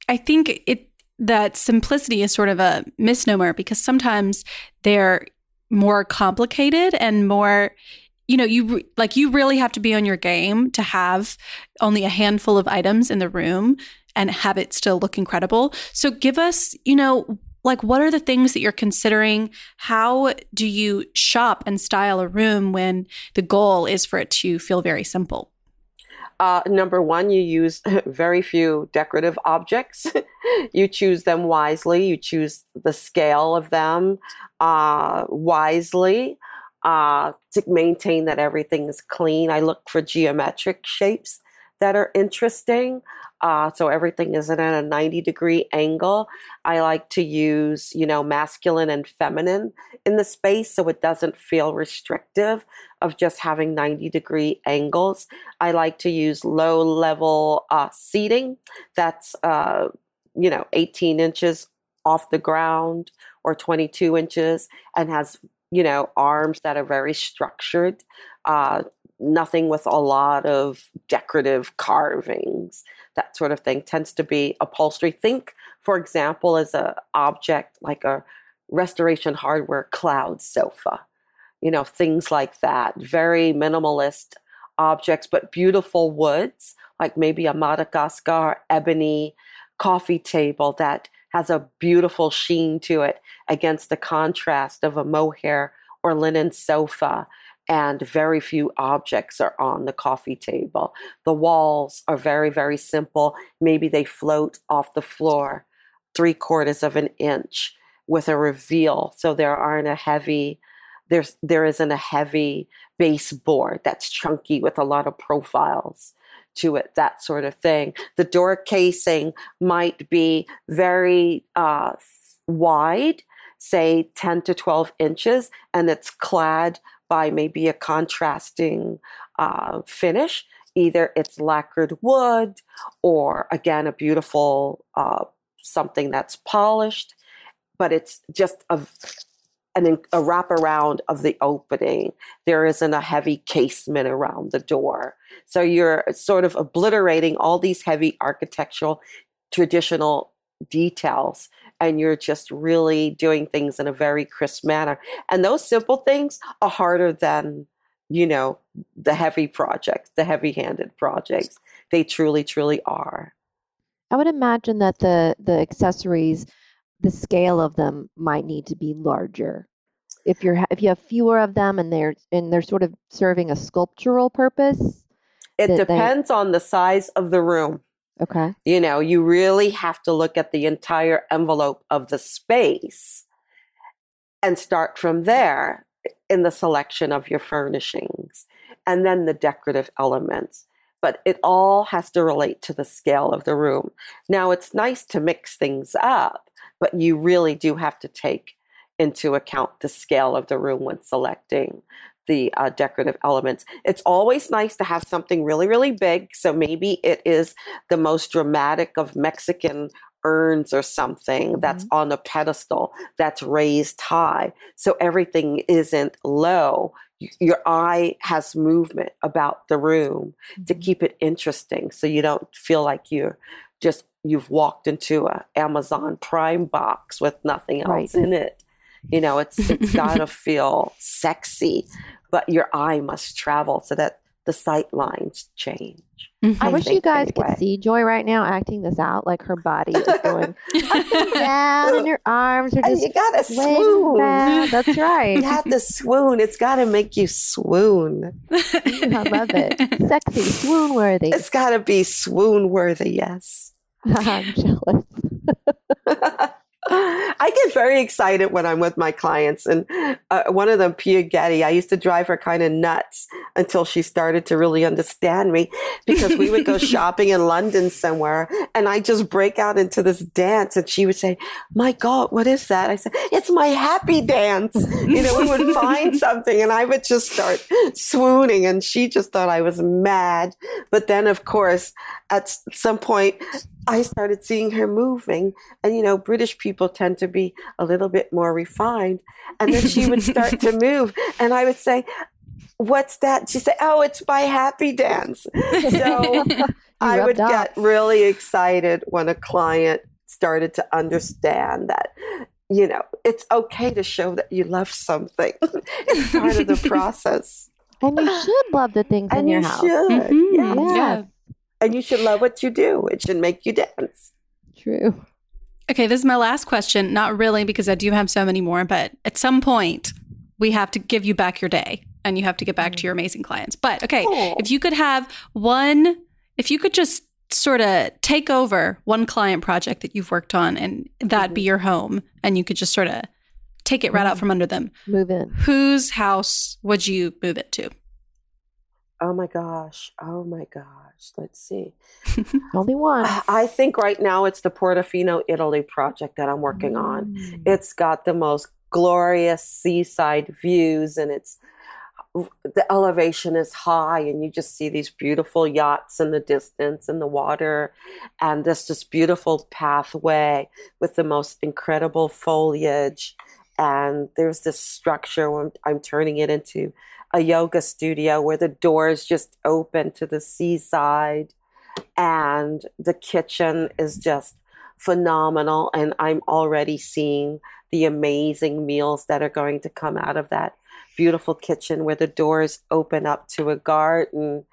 Speaker 1: I think it that simplicity is sort of a misnomer because sometimes they're more complicated and more you know you like you really have to be on your game to have only a handful of items in the room and have it still look incredible. So give us you know like what are the things that you're considering how do you shop and style a room when the goal is for it to feel very simple
Speaker 4: Uh, number one, you use <laughs> very few decorative objects. <laughs> you choose them wisely. You choose the scale of them uh, wisely uh, to maintain that everything is clean. I look for geometric shapes that are interesting. Uh, so everything isn't at a 90 degree angle. I like to use, you know, masculine and feminine in the space so it doesn't feel restrictive of just having 90 degree angles. I like to use low level uh, seating that's, uh, you know, 18 inches off the ground or 22 inches and has, you know, arms that are very structured. Uh, nothing with a lot of decorative carvings, that sort of thing tends to be upholstery. Think, for example, as a object like a restoration hardware cloud sofa you know, things like that. Very minimalist objects, but beautiful woods, like maybe a Madagascar ebony coffee table that has a beautiful sheen to it against the contrast of a mohair or linen sofa. And very few objects are on the coffee table. The walls are very, very simple. Maybe they float off the floor three quarters of an inch with a reveal. So there aren't a heavy there's there isn't a heavy baseboard that's chunky with a lot of profiles to it that sort of thing the door casing might be very uh, wide say 10 to 12 inches and it's clad by maybe a contrasting uh, finish either it's lacquered wood or again a beautiful uh, something that's polished but it's just a an, a wraparound of the opening. There isn't a heavy casement around the door. So you're sort of obliterating all these heavy architectural traditional details and you're just really doing things in a very crisp manner. And those simple things are harder than, you know, the heavy projects, the heavy handed projects. They truly, truly are.
Speaker 3: I would imagine that the the accessories, the scale of them might need to be larger. If you're if you have fewer of them and they're and they're sort of serving a sculptural purpose.
Speaker 4: It
Speaker 3: that they-
Speaker 4: depends on the size of the room.
Speaker 3: Okay.
Speaker 4: You know, you really have to look at the entire envelope of the space and start from there in the selection of your furnishings and then the decorative elements. But it all has to relate to the scale of the room. Now, it's nice to mix things up, but you really do have to take into account the scale of the room when selecting the uh, decorative elements. It's always nice to have something really, really big. So maybe it is the most dramatic of Mexican urns or something that's on a pedestal that's raised high. So everything isn't low. Your eye has movement about the room to keep it interesting so you don't feel like you're just you've walked into a Amazon Prime box with nothing else
Speaker 3: Right.
Speaker 4: in it. You know, it's it's got to <laughs> feel sexy, but your eye must travel so that the sight lines change.
Speaker 1: Mhm.
Speaker 3: I
Speaker 4: I
Speaker 3: wish you guys
Speaker 4: anyway.
Speaker 3: could see Joy right now acting this out, like her body is <laughs> going up and down, and her arms are just
Speaker 4: you gotta swoon.
Speaker 3: around. That's right.
Speaker 4: You have to swoon. It's got to make you swoon. <laughs>
Speaker 3: I love it. Sexy, swoon worthy.
Speaker 4: It's got to be swoon worthy. Yes.
Speaker 3: I'm jealous.
Speaker 4: I get very excited when I'm with my clients, and uh, one of them, Pia Getty, I used to drive her kind of nuts until she started to really understand me because we would go <laughs> shopping in London somewhere and I just break out into this dance and she would say, My God, what is that? I said, It's my happy dance. You know, we would find <laughs> something and I would just start swooning and she just thought I was mad. But then, of course, at some point, I started seeing her moving. And, you know, British people tend to be a little bit more refined. And then she would start to <laughs> move. And I would say, What's that? She said, Oh, it's my happy dance. So <laughs> I would
Speaker 3: rubbed
Speaker 4: get really excited when a client started to understand that. You know, it's okay to show that you love something. <laughs> it's part of the process.
Speaker 3: And you should love the things in
Speaker 4: And
Speaker 3: your
Speaker 4: you
Speaker 3: house.
Speaker 4: should.
Speaker 1: Mhm.
Speaker 4: Yes.
Speaker 1: Yeah.
Speaker 4: And you should love what you do. It should make you dance.
Speaker 3: True.
Speaker 1: Okay, this is my last question. Not really, because I do have so many more, but at some point, we have to give you back your day and you have to get back to your amazing clients. But okay,
Speaker 4: Aw.
Speaker 1: if you could have one, if you could just sort of take over one client project that you've worked on and that be mm-hmm. your home and you could just sort of take it right out mm-hmm. from under them,
Speaker 3: Move in.
Speaker 1: whose house would you move it to?
Speaker 4: Oh my gosh. Oh my gosh. Let's see. <laughs>
Speaker 3: Only one.
Speaker 4: I think right now it's the Portofino, Italy project that I'm working on.
Speaker 3: Mm.
Speaker 4: It's got the most glorious seaside views and it's the elevation is high and you just see these beautiful yachts in the distance in the water and this just beautiful pathway with the most incredible foliage and there's this structure where I'm, I'm turning it into a yoga studio where the doors just open to the seaside and the kitchen is just phenomenal. And i'm already seeing the amazing meals that are going to come out of that beautiful kitchen where the doors open up to a garden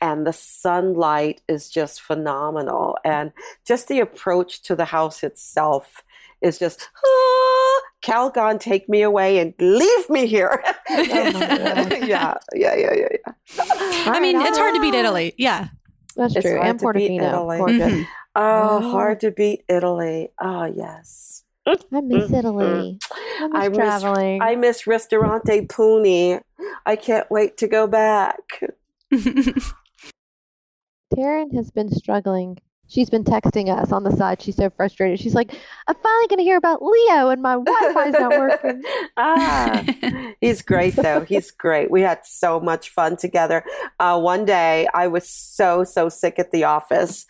Speaker 4: and the sunlight is just phenomenal. And just the approach to the house itself is just ah, calgon take me away and leave me here <laughs>
Speaker 3: Oh <laughs>
Speaker 4: yeah yeah yeah yeah yeah <laughs>
Speaker 1: I mean, it's hard to beat Italy. Yeah.
Speaker 3: That's
Speaker 4: It's
Speaker 3: true.
Speaker 4: hard
Speaker 3: And
Speaker 4: to beat Italy.
Speaker 3: Porto.
Speaker 1: Mhm.
Speaker 4: oh
Speaker 3: Oh.
Speaker 4: hard to beat italy oh yes
Speaker 3: I miss
Speaker 4: Mhm.
Speaker 3: Italy. I miss
Speaker 4: I miss-
Speaker 3: traveling.
Speaker 4: I miss Ristorante Puny. I can't wait to go back.
Speaker 3: Taryn has been struggling. She's been texting us on the side. She's so frustrated. She's like, I'm finally going to hear about Leo and my Wi Fi's not working. <laughs>
Speaker 4: ah, he's great though. He's great. We had so much fun together. Uh, one day I was so, so sick at the office.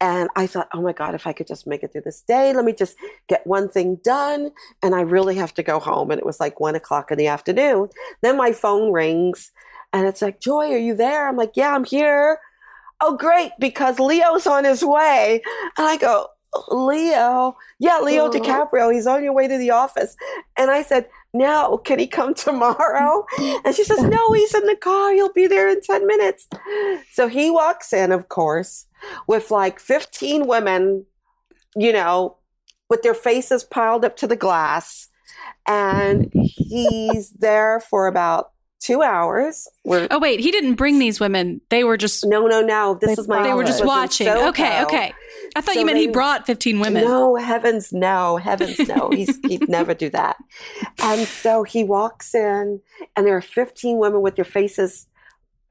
Speaker 4: And I thought, oh my God, if I could just make it through this day, let me just get one thing done. And I really have to go home. And it was like one o'clock in the afternoon. Then my phone rings and it's like, Joy, are you there? I'm like, yeah, I'm here. Oh, great, because Leo's on his way. And I go, Leo? Yeah, Leo
Speaker 3: Aw.
Speaker 4: DiCaprio. He's on your way to the office. And I said, now, can he come tomorrow? <laughs> And she says, no, he's in the car. He'll be there in 10 minutes. So he walks in, of course, with like 15 women, you know, with their faces piled up to the glass. And he's there for about two hours. We're
Speaker 1: oh, wait, he didn't bring these women. They were just,
Speaker 4: no, no, no. This
Speaker 3: They
Speaker 4: is my.
Speaker 1: they were just watching. Okay, okay. I thought
Speaker 4: So
Speaker 1: you meant he brought 15 women.
Speaker 4: No, heavens no, heavens no. <laughs> He's he'd never do that. And so he walks in, and there are 15 women with their faces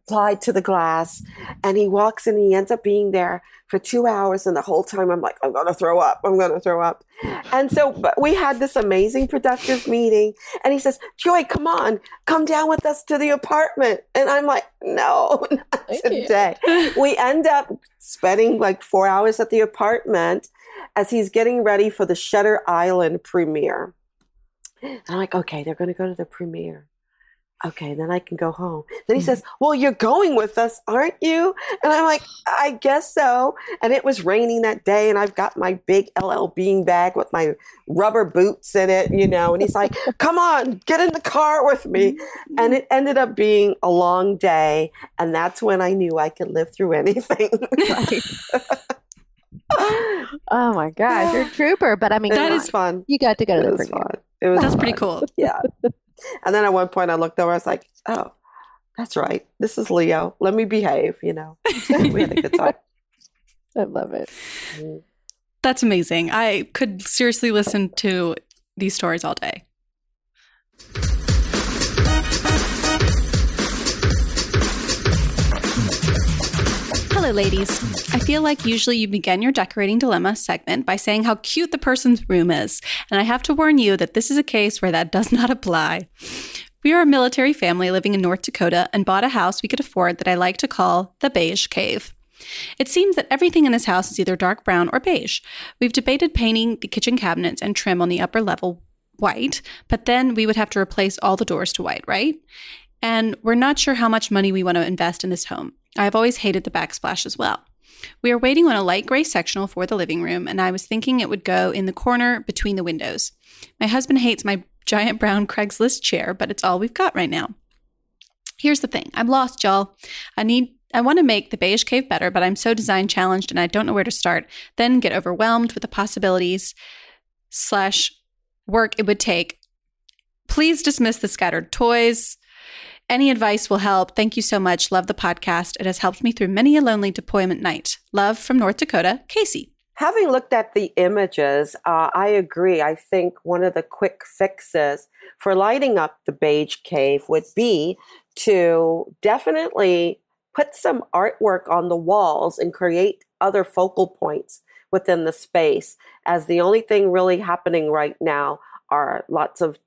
Speaker 4: applied to the glass. And he walks in, and he ends up being there for two hours. And the whole time I'm like, I'm gonna throw up. I'm gonna throw up. And so but we had this amazing productive meeting. And he says, Joy, come on, come down with us to the apartment. And I'm like, no, <laughs> not today we end up spending like four hours at the apartment as he's getting ready for the Shutter Island premiere. And I'm like, okay, they're going to go to the premiere. Okay, then I can go home. Then he mm-hmm. says, Well, you're going with us, aren't you? And I'm like, I guess so. And it was raining that day, and I've got my big LL Bean bag with my rubber boots in it, you know. And he's like, <laughs> Come on, get in the car with me. Mm-hmm. And mm-hmm. it ended up being a long day. And that's when I knew I could live through anything. <laughs>
Speaker 3: Oh my gosh, you're a trooper. But I mean,
Speaker 4: it
Speaker 1: That
Speaker 3: come
Speaker 4: was
Speaker 1: is-
Speaker 3: on.
Speaker 4: fun.
Speaker 3: You got to go to
Speaker 4: It
Speaker 3: the
Speaker 4: was fun. It was
Speaker 1: That's pretty cool.
Speaker 4: Yeah. And then at one point I looked over, I was like, oh, that's right. This is Leo. Let me behave, you know. <laughs> we had a good time. <laughs>
Speaker 3: I love it. Mm.
Speaker 1: That's amazing. I could seriously listen to these stories all day. Hello, ladies. I feel like usually you begin your decorating dilemma segment by saying how cute the person's room is. And I have to warn you that this is a case where that does <laughs> not apply. We are a military family living in North Dakota and bought a house we could afford that I like to call the Beige Cave. It seems that everything in this house is either dark brown or beige. We've debated painting the kitchen cabinets and trim on the upper level white, but then we would have to replace all the doors to white, right? And we're not sure how much money we want to invest in this home. I've always hated the backsplash as well. We are waiting on a light gray sectional for the living room, and I was thinking it would go in the corner between the windows. My husband hates my <laughs> giant brown Craigslist chair, but it's all we've got right now. Here's the thing I'm lost, y'all. I need I want to make the beige cave better, but I'm so design challenged and I don't know where to start. Then get overwhelmed with the possibilities slash work it would take. Please dismiss the scattered toys. Any advice will help. Thank you so much. Love the podcast. It has helped me through many a lonely deployment night. Love from North Dakota, Casey.
Speaker 4: Having looked at the images, uh, I agree. I think one of the quick fixes for lighting up the beige cave would be to definitely put some artwork on the walls and create other focal points within the space, as the only thing really happening right now are lots of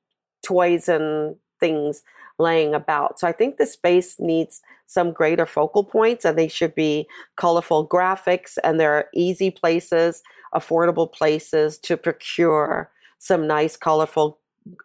Speaker 4: toys and things laying about. So I think the space needs some greater focal points and they should be colorful graphics and there are easy places, affordable places to procure some nice colorful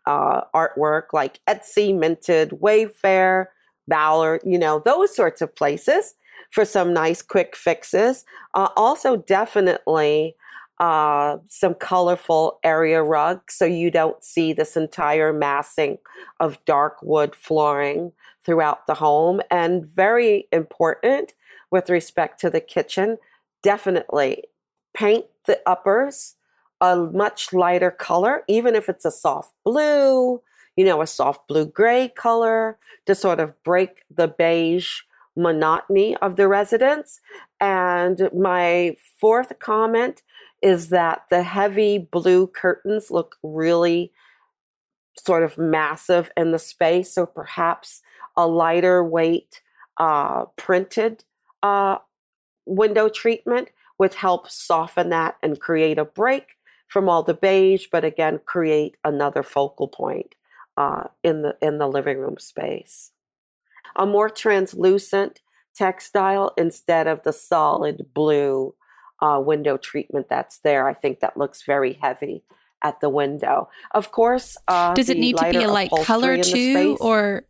Speaker 4: uh, artwork like Etsy, Minted, Wayfair, Ballard, you know, those sorts of places for some nice quick fixes. Uh, also, definitely uh, some colorful area rugs so you don't see this entire massing of dark wood flooring throughout the home. And very important with respect to the kitchen, definitely paint the uppers a much lighter color, even if it's a soft blue, you know, a soft blue gray color to sort of break the beige monotony of the residence. And my fourth comment is that the heavy blue curtains look really sort of massive in the space. So perhaps a lighter weight uh, printed uh, window treatment would help soften that and create a break from all the beige, but again, create another focal point uh, in the in the living room space. A more translucent textile instead of the solid blue uh, window treatment that's there. I think that looks very heavy at the window. Of course, uh,
Speaker 1: does it need to be a light color too, or?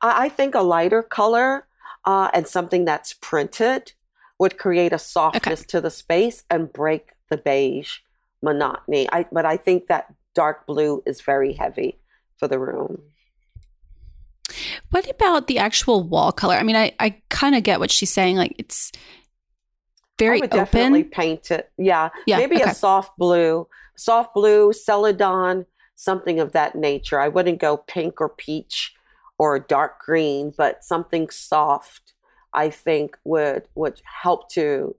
Speaker 4: I think a lighter color uh, and something that's printed would create a softness okay. to the space and break the beige monotony. I, but I think that dark blue is very heavy for the room.
Speaker 1: What about the actual wall color? I mean, I, I kind of get what she's saying. Like it's very I would open. Definitely
Speaker 4: paint it. Yeah, yeah maybe okay. a soft blue, soft blue, celadon, something of that nature. I wouldn't go pink or peach or dark green, but something soft. I think would would help to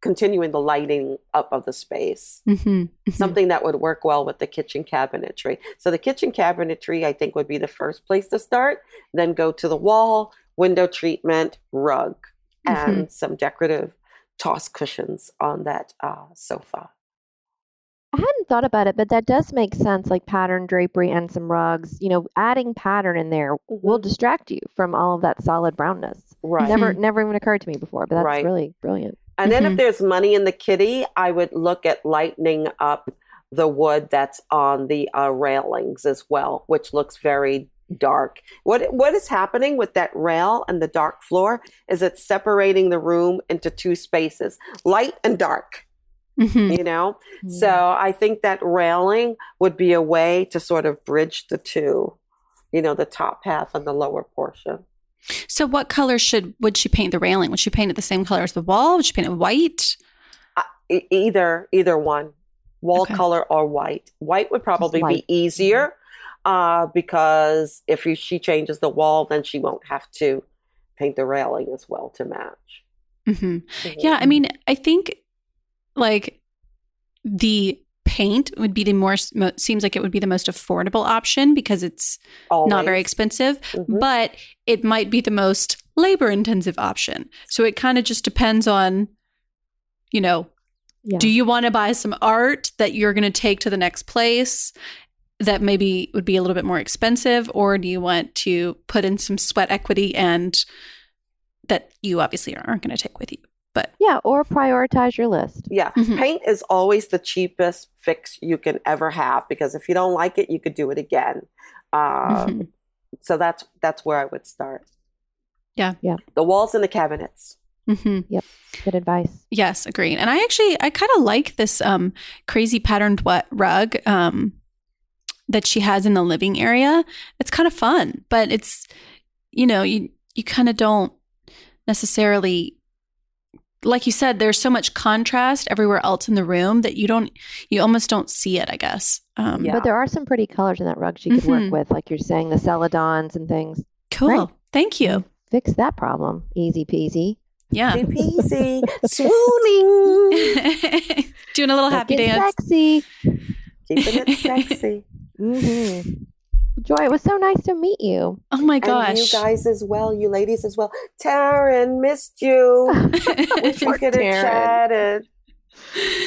Speaker 4: continuing the lighting up of the space. Mm-hmm, mm-hmm. Something that would work well with the kitchen cabinetry. So the kitchen cabinetry, I think, would be the first place to start. Then go to the wall, window treatment, rug, mm-hmm. and some decorative toss cushions on that uh, sofa.
Speaker 3: I hadn't thought about it, but that does make sense. Like pattern drapery and some rugs. You know, adding pattern in there mm-hmm. will distract you from all of that solid brownness. Right. Never, never even occurred to me before, but that's right. really brilliant.
Speaker 4: And then mm-hmm. if there's money in the kitty, I would look at lightening up the wood that's on the uh, railings as well, which looks very dark. What what is happening with that rail and the dark floor is it's separating the room into two spaces, light and dark. Mm-hmm. You know? Mm-hmm. So I think that railing would be a way to sort of bridge the two, you know, the top half and the lower portion.
Speaker 1: So, what color should would she paint the railing? Would she paint it the same color as the wall? Would she paint it white?
Speaker 4: Uh, either either one, wall okay. color or white. White would probably white. be easier uh, because if she changes the wall, then she won't have to paint the railing as well to match.
Speaker 1: Mm-hmm. Mm-hmm. Yeah, I mean, I think like the paint would be the more seems like it would be the most affordable option because it's Always. not very expensive, mm-hmm. but it might be the most labor intensive option. So it kind of just depends on, you know,
Speaker 3: Yeah.
Speaker 1: do you want to buy some art that you're going to take to the next place that maybe would be a little bit more expensive, or do you want to put in some sweat equity and that you obviously aren't going to take with you? But
Speaker 3: yeah, or prioritize your list.
Speaker 4: Yeah,
Speaker 1: Mhm.
Speaker 4: paint is always the cheapest fix you can ever have because if you don't like it, you could do it again. Uh,
Speaker 1: Mhm.
Speaker 4: So that's that's where I would start.
Speaker 1: Yeah.
Speaker 3: Yeah.
Speaker 4: The walls and the cabinets.
Speaker 1: Mm-hmm. Yep.
Speaker 3: Good advice.
Speaker 1: Yes, agreed. And I actually I kind of like this um crazy patterned wet rug um that she has in the living area. It's kind of fun, but it's you know, you you kind of don't necessarily like you said there's so much contrast everywhere else in the room that you don't you almost don't see it, I guess. Um
Speaker 4: Yeah.
Speaker 3: But there are some pretty colors in that rug she could
Speaker 1: Mhm.
Speaker 3: work with, like you're saying, the celadons and things.
Speaker 1: cool.
Speaker 3: Right.
Speaker 1: Thank you.
Speaker 3: Fix that problem. Easy peasy.
Speaker 1: Yeah.
Speaker 4: Easy peasy, <laughs> swooning, <laughs>
Speaker 1: Doing a little happy
Speaker 3: Get
Speaker 1: dance.
Speaker 3: Sexy.
Speaker 4: keeping it sexy.
Speaker 3: Hmm <sighs> Joy, it was so nice to meet you.
Speaker 1: Oh my
Speaker 4: And
Speaker 1: gosh.
Speaker 4: you guys as well, you ladies as well. Taryn, missed you. <laughs> We
Speaker 3: Poor
Speaker 4: could have
Speaker 3: Taryn.
Speaker 4: chatted.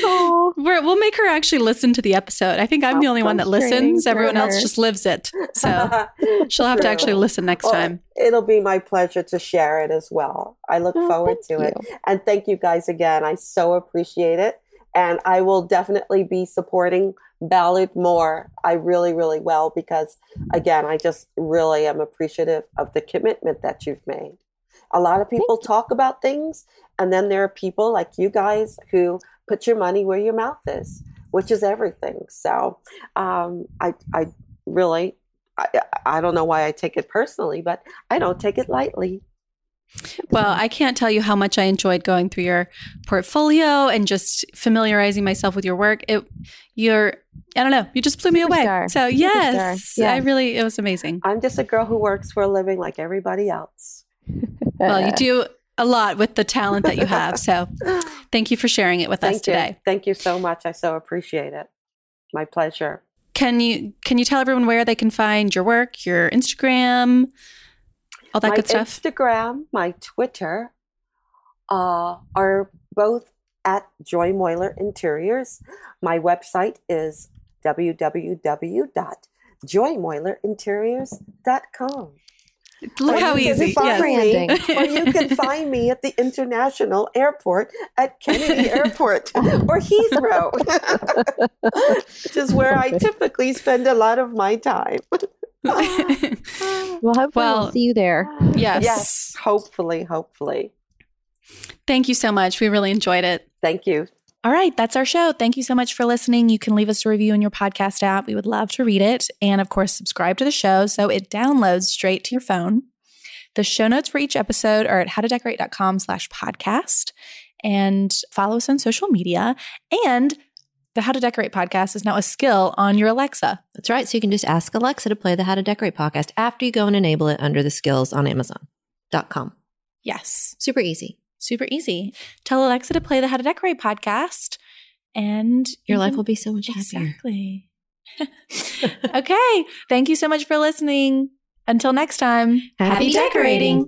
Speaker 3: Oh,
Speaker 1: We're, we'll make her actually listen to the episode. I think I'm
Speaker 3: How
Speaker 1: the only one that listens.
Speaker 3: for
Speaker 1: Everyone else just lives it. So <laughs> she'll have to actually listen next
Speaker 4: Well,
Speaker 1: time.
Speaker 4: It'll be my pleasure to share it as well. I look
Speaker 3: Oh,
Speaker 4: forward
Speaker 3: thank
Speaker 4: to it. And thank you guys again. I so appreciate it. And I will definitely be supporting Ballard more. I really, really will because, again, I just really am appreciative of the commitment that you've made. A lot of people talk about things, and then there are people like you guys who put your money where your mouth is, which is everything. So um, I, I really, I, I don't know why I take it personally, but I don't take it lightly.
Speaker 1: Well, I can't tell you how much I enjoyed going through your portfolio and just familiarizing myself with your work. It, you're, I don't know, you just blew me away.
Speaker 3: Superstar.
Speaker 1: So yes,
Speaker 3: Superstar.
Speaker 1: I really, it was amazing.
Speaker 4: I'm just a girl who works for a living like everybody else.
Speaker 1: Well, you <laughs> do a lot with the talent that you have. So thank you for sharing it with us
Speaker 4: Thank you.
Speaker 1: today.
Speaker 4: Thank you so much. I so appreciate it. My pleasure.
Speaker 1: Can you can you tell everyone where they can find your work, your Instagram, all that
Speaker 4: my
Speaker 1: good stuff?
Speaker 4: Instagram, my Twitter uh, are both at Joy Moyler Interiors. My website is www.joymoylerinteriors.com.
Speaker 1: Look
Speaker 4: Or
Speaker 1: how
Speaker 4: you can
Speaker 1: easy.
Speaker 4: find
Speaker 1: Yes.
Speaker 3: Branding.
Speaker 4: me- or you can <laughs> find me at the International Airport at Kennedy <laughs> Airport or Heathrow, <laughs> which is where I typically spend a lot of my time. <laughs>
Speaker 3: Well, hopefully
Speaker 1: Well,
Speaker 3: we'll see you there.
Speaker 1: Yes.
Speaker 4: Yes, hopefully, hopefully.
Speaker 1: Thank you so much. We really enjoyed it.
Speaker 4: Thank you.
Speaker 1: All right, that's our show. Thank you so much for listening. You can leave us a review in your podcast app. We would love to read it. And of course, subscribe to the show so it downloads straight to your phone. The show notes for each episode are at howtodecorate.com slash podcast. And follow us on social media. And the How to Decorate podcast is now a skill on your Alexa.
Speaker 6: That's right. So you can just ask Alexa to play the How to Decorate podcast after you go and enable it under the skills on Amazon.com.
Speaker 1: Yes,
Speaker 6: Super easy.
Speaker 1: super easy. Tell Alexa to play the How to Decorate podcast. And
Speaker 6: Your life will be so much happier.
Speaker 1: Exactly. <laughs> okay. Thank you so much for listening. Until next time,
Speaker 3: Happy
Speaker 1: decorating.